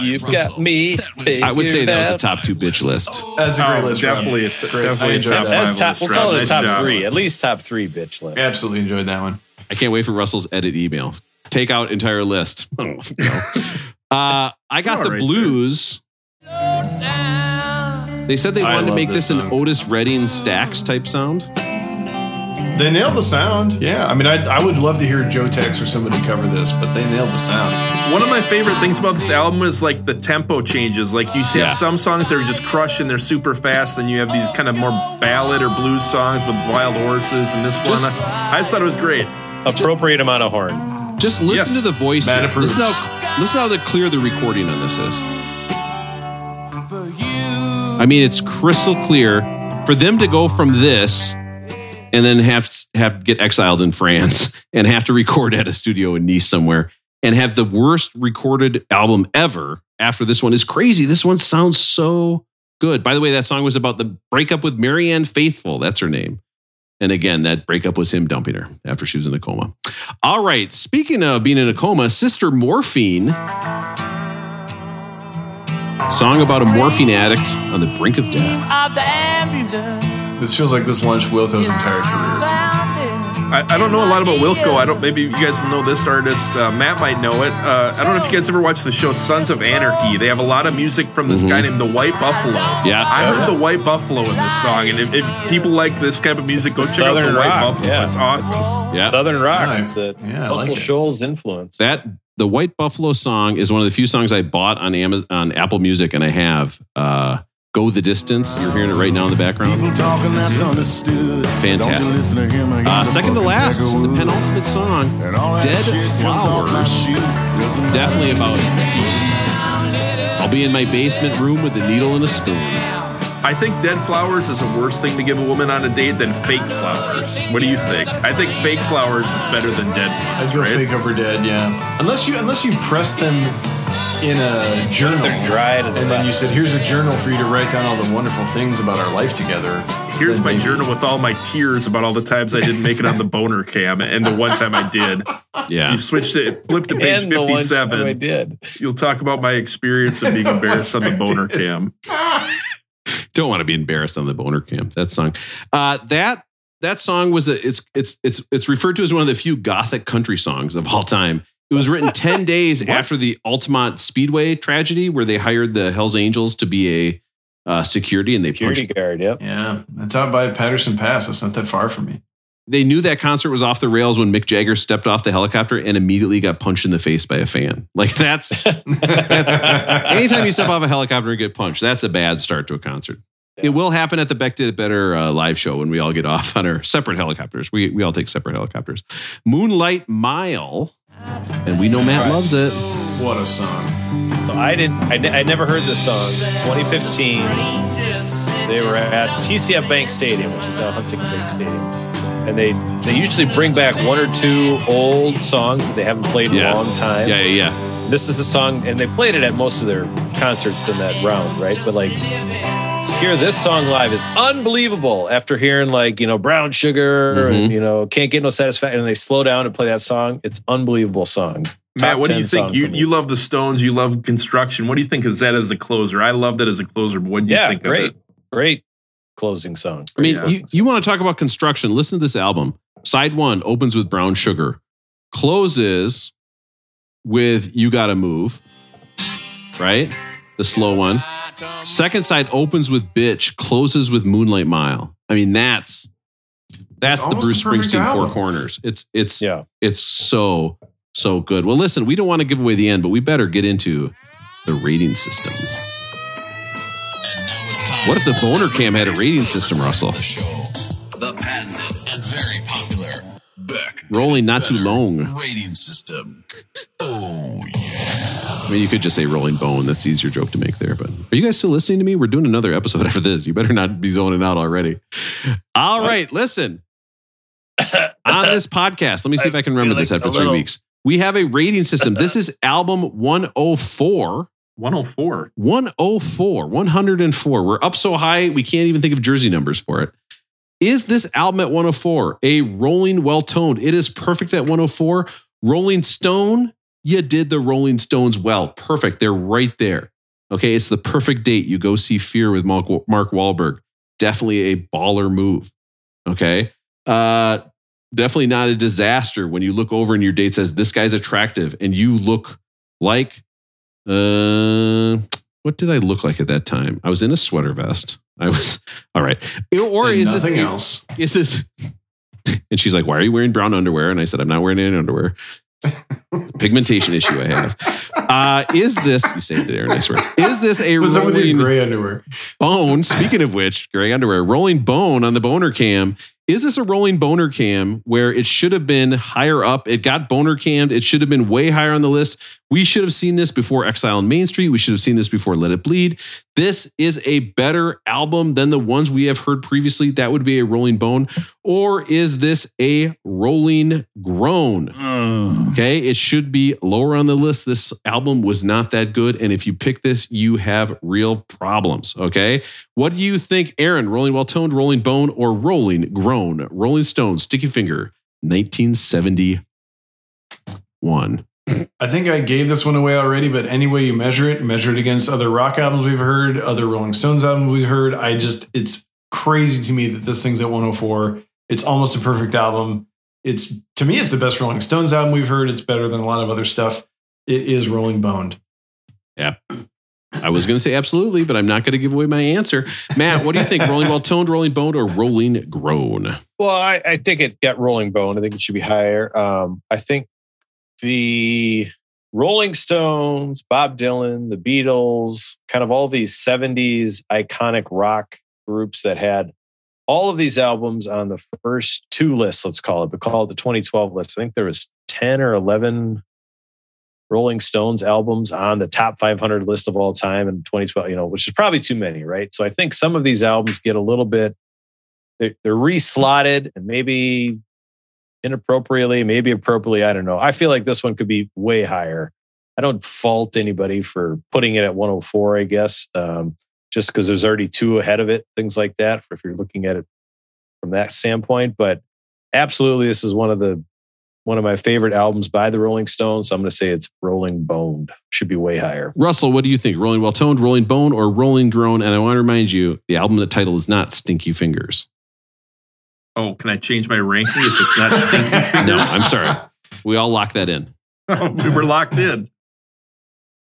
you've got me. I would say that was a top two bitch list. That's a great Oh, list. Rob. Oh, definitely, it's Great. definitely I a enjoyed top that. Five top. list, We'll call it a top three. At least top three bitch list. Absolutely enjoyed that one. I can't wait for Russell's edit email. Take out entire list. Oh, no. uh, I got All the right blues. They said they wanted to make this this, an. Otis Redding Stax type sound. They nailed the sound. Yeah, I mean, I, I would love to hear Joe Tex or somebody cover this, but they nailed the sound. One of my favorite things about this album is like the tempo changes. Like you have Yeah. some songs that are just crushed and they're super fast, then you have these kind of more ballad or blues songs with wild horses. And this Just- one, I just thought it was great. Appropriate amount of horn. Just listen Yes. to the voice. Matt here. approves. Listen how, listen how the clear the recording on this is. I mean, it's crystal clear. For them to go from this and then have have get exiled in France and have to record at a studio in Nice somewhere and have the worst recorded album ever after this one is crazy. This one sounds so good. By the way, that song was about the breakup with Marianne Faithfull. That's her name. And again, that breakup was him dumping her after she was in a coma. All right. Speaking of being in a coma, Sister Morphine, song about a morphine addict on the brink of death. This feels like this launched Wilco's entire career. I, I don't know a lot about Wilco. I don't. Maybe you guys know this artist. Uh, Matt might know it. Uh, I don't know if you guys ever watched the show Sons of Anarchy. They have a lot of music from this guy named the White Buffalo. Yeah. I heard the White Buffalo in this song, and if, if people like this type of music, go check Southern out the White rock. Buffalo. Yeah. It's awesome. Yeah. Southern rock. Right. It's the Yeah, I Russell like it. Shoals influence. That the White Buffalo song is one of the few songs I bought on Amazon on Apple Music, and I have uh, "Go the Distance." You're hearing it right now in the background. Fantastic. Uh, second to last, the penultimate song, "Dead Flowers." Definitely about. I'll be in my basement room with a needle and a spoon. I think dead flowers is a worse thing to give a woman on a date than fake flowers. What do you think? I think fake flowers is better than dead I'd ones, go right? fake over dead, yeah. Unless you unless you press them in a journal, They're dried and and then you said, "Here's a journal for you to write down all the wonderful things about our life together." Here's my journal with all my tears about all the times I didn't make it on the boner cam and the one time I did. Yeah. You switched it, flipped to page And the one time I 57. did. You'll talk about my experience of being embarrassed on the boner cam. Don't want to be embarrassed on the boner cam. That song. Uh, that that song was a it's it's it's it's referred to as one of the few gothic country songs of all time. It was written 10 days after the Altamont Speedway tragedy where they hired the Hells Angels to be a uh, security and they Security punched guard. Yep. Yeah, it's out by Patterson Pass. It's not that far from me. they knew that concert was off the rails when Mick Jagger stepped off the helicopter and immediately got punched in the face by a fan. Like that's anytime you step off a helicopter and get punched, that's a bad start to a concert. Yeah. It will happen at the Beck Did It Better uh, live show when we all get off on our separate helicopters. We we all take separate helicopters. Moonlight Mile, and we know Matt loves it. What a song! So I didn't. I, I never heard this song. 2015. They were at TCF Bank Stadium, which is now Huntington Bank Stadium, and they they usually bring back one or two old songs that they haven't played in Yeah. a long time. Yeah, yeah, yeah. This is the song, and they played it at most of their concerts in that round, right? But like, hear this song live is unbelievable. After hearing like you know Brown Sugar and Mhm. you know Can't Get No Satisfaction, and they slow down and play that song. It's unbelievable song. Matt, Top what do you think? You you love the Stones, you love construction. What do you think is that as a closer? I love that as a closer, but what do you yeah, think great, of it? great closing song. I mean, Yeah. you, you want to talk about construction? Listen to this album. Side one opens with Brown Sugar, closes with You Gotta Move, right? The slow one. Second side opens with Bitch, closes with Moonlight Mile. I mean, that's that's It's the Bruce a perfect Springsteen four corners. It's it's Yeah. it's so so good. Well, listen, we don't want to give away the end, but we better get into the rating system. What if the boner cam had a rating system, Russell? The show, the patented and very popular Beck Rolling not too long. rating system. Oh yeah. I mean, you could just say rolling bone. That's easier joke to make there. But are you guys still listening to me? We're doing another episode after this. You better not be zoning out already. All right, listen. On this podcast, let me see if I can remember feel this like after three little- weeks. We have a rating system. This is album 104. 104. 104, 104. We're up so high, we can't even think of jersey numbers for it. Is this album at 104 a rolling, well toned? It is perfect at 104. Rolling Stone, you did the Rolling Stones well. Perfect. They're right there. Okay. It's the perfect date. You go see Fear with Mark, Mark Wahlberg. Definitely a baller move. Okay. Uh, definitely not a disaster when you look over and your date says, This guy's attractive, and you look like uh, what did I look like at that time? I was in a sweater vest. I was all right. Or And is this nothing else? Is this? And she's like, "Why are you wearing brown underwear?" And I said, "I'm not wearing any underwear." Pigmentation issue I have. Uh, is this? You saved it, Aaron. I swear. Is this a What's up with your rolling gray underwear? bone? Speaking of which, gray underwear, rolling bone on the boner cam. Is this a rolling boner cam where it should have been higher up? It got boner cammed. It should have been way higher on the list. We should have seen this before Exile on Main Street. We should have seen this before Let It Bleed. This is a better album than the ones we have heard previously. That would be a rolling bone. Or is this a rolling groan? Okay, it should be lower on the list. This album was not that good. And if you pick this, you have real problems. Okay, what do you think, Aaron? Rolling well toned, rolling bone, or rolling groan? Rolling Stone, Sticky Finger, 1971. I think I gave this one away already, but any way you measure it, measure it against other rock albums we've heard, other Rolling Stones albums we've heard. I just, it's crazy to me that this thing's at 104. It's almost a perfect album. It's, to me, it's the best Rolling Stones album we've heard. It's better than a lot of other stuff. It is Rolling Boned. Yeah. I was going to say absolutely, but I'm not going to give away my answer. Matt, what do you think? rolling well toned, rolling boned, or rolling groan? Well, I, I think it got Rolling Bone. I think it should be higher. Um, I think the Rolling Stones, Bob Dylan, the Beatles, kind of all these 70s iconic rock groups that had all of these albums on the first two lists, let's call it, but call it the 2012 list. I think there was 10 or 11 Rolling Stones albums on the top 500 list of all time in 2012, you know, which is probably too many, right? So I think some of these albums get a little bit they're, they're reslotted and maybe inappropriately, maybe appropriately. I don't know. I feel like this one could be way higher. I don't fault anybody for putting it at 104, I guess. Um, just because there's already two ahead of it, things like that. If you're looking at it from that standpoint, but absolutely, this is one of the one of my favorite albums by the Rolling Stones. So I'm going to say it's Rolling Boned. Should be way higher. Russell, what do you think? Rolling Well Toned, Rolling Bone, or Rolling Groan? And I want to remind you, the album the title is not Stinky Fingers. Oh, can I change my ranking if it's not Stinky Fingers? No, I'm sorry. We all lock that in. Oh, we were locked in.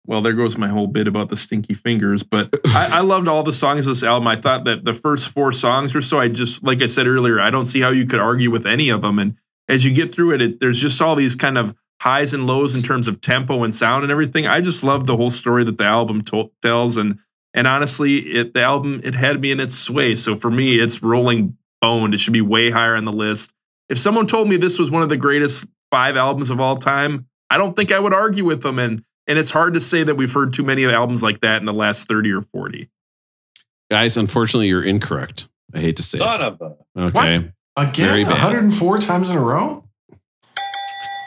Well, there goes my whole bit about the stinky fingers. But I, I loved all the songs of this album. I thought that the first four songs or so, I just, like I said earlier, I don't see how you could argue with any of them. And as you get through it, it there's just all these kind of highs and lows in terms of tempo and sound and everything. I just love the whole story that the album to- tells. And and honestly, it the album it had me in its sway. So for me, it's rolling boned. It should be way higher on the list. If someone told me this was one of the greatest five albums of all time, I don't think I would argue with them. And and it's hard to say that we've heard too many albums like that in the last 30 or 40. Guys, unfortunately, you're incorrect. I hate to say Son it. of a. Okay. What? Again, Very 104 times in a row?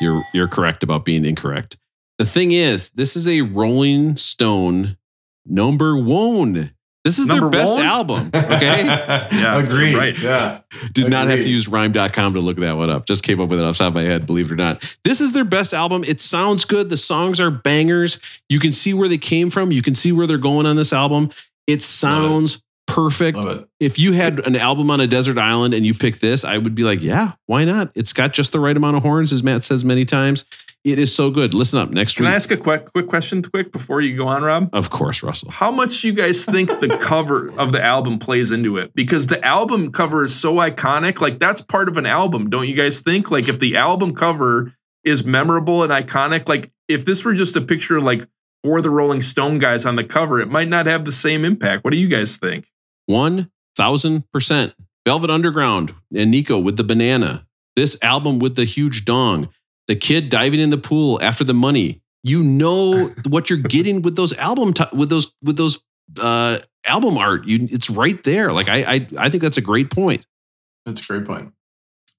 You're you're correct about being incorrect. The thing is, this is a Rolling Stone number one. This is Number their best one? album. Okay. Yeah, Agreed. right. Yeah. Did not have to Agreed. use rhyme.com to look that one up. Just came up with it off the top of my head, believe it or not. This is their best album. It sounds good. The songs are bangers. You can see where they came from. You can see where they're going on this album. It sounds perfect. Love it. If you had an album on a desert island and you picked this, I would be like, yeah, why not? It's got just the right amount of horns, as Matt says many times. It is so good. Listen up next Can week. I ask a quick quick question quick before you go on, Rob? of course, Russell. How much do you guys think the cover of the album plays into it? Because the album cover is so iconic. Like that's part of an album, don't you guys think? Like if the album cover is memorable and iconic, like if this were just a picture of like four the Rolling Stone guys on the cover, it might not have the same impact. What do you guys think? One thousand percent. Velvet Underground and Nico with the banana. This album with the huge dong. The kid diving in the pool after the money. You know what you're getting with those album t- with those with those uh album art. You it's right there. Like I I I think that's a great point. That's a great point.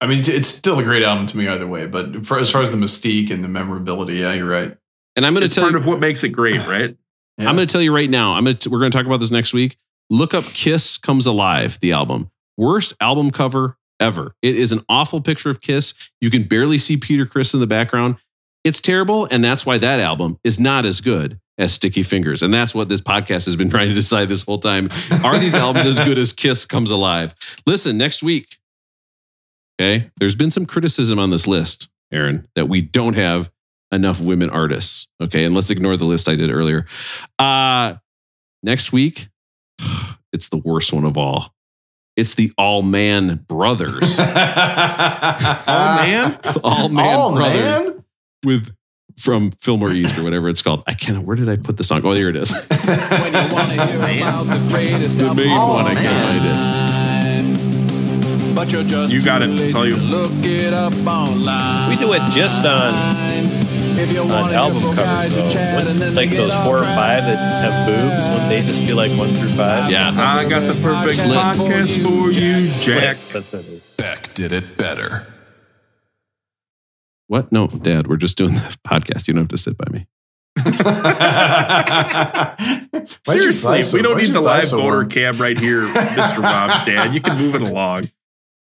I mean, it's still a great album to me either way, but for, as far as the mystique and the memorability, yeah, you're right. And I'm going to tell part you of what makes it great, right? Yeah. I'm going to tell you right now. I'm going to we're going to talk about this next week. Look up Kiss Comes Alive, the album. Worst album cover ever. It is an awful picture of Kiss. You can barely see Peter Criss in the background. It's terrible and that's why that album is not as good as Sticky Fingers. And that's what this podcast has been trying to decide this whole time. Are these albums as good as Kiss Comes Alive? Listen, next week. Okay? There's been some criticism on this list, Aaron, that we don't have enough women artists. Okay, and let's ignore the list I did earlier. Uh next week, it's the worst one of all. It's the Allman Brothers. All man? All Man All Brothers man? with from Fillmore East or whatever it's called. I can't. Where did I put the song? Oh, here it is. When you want to hear about the greatest the main all one. I can't find it. But you're just You got too it, tell you. to Look it up online. We do it just on If you on wanna album covers though. chat and Wouldn't, like those four or five that have boobs, wouldn't they just be like one through five? Yeah. I got the perfect Slits. podcast for you, Jack. Clicks, That's what it is. Beck did it better. What? No, Dad. We're just doing the podcast. You don't have to sit by me. Seriously, we don't need the live voter cab right here, Mr. Rob's dad. You can move it along.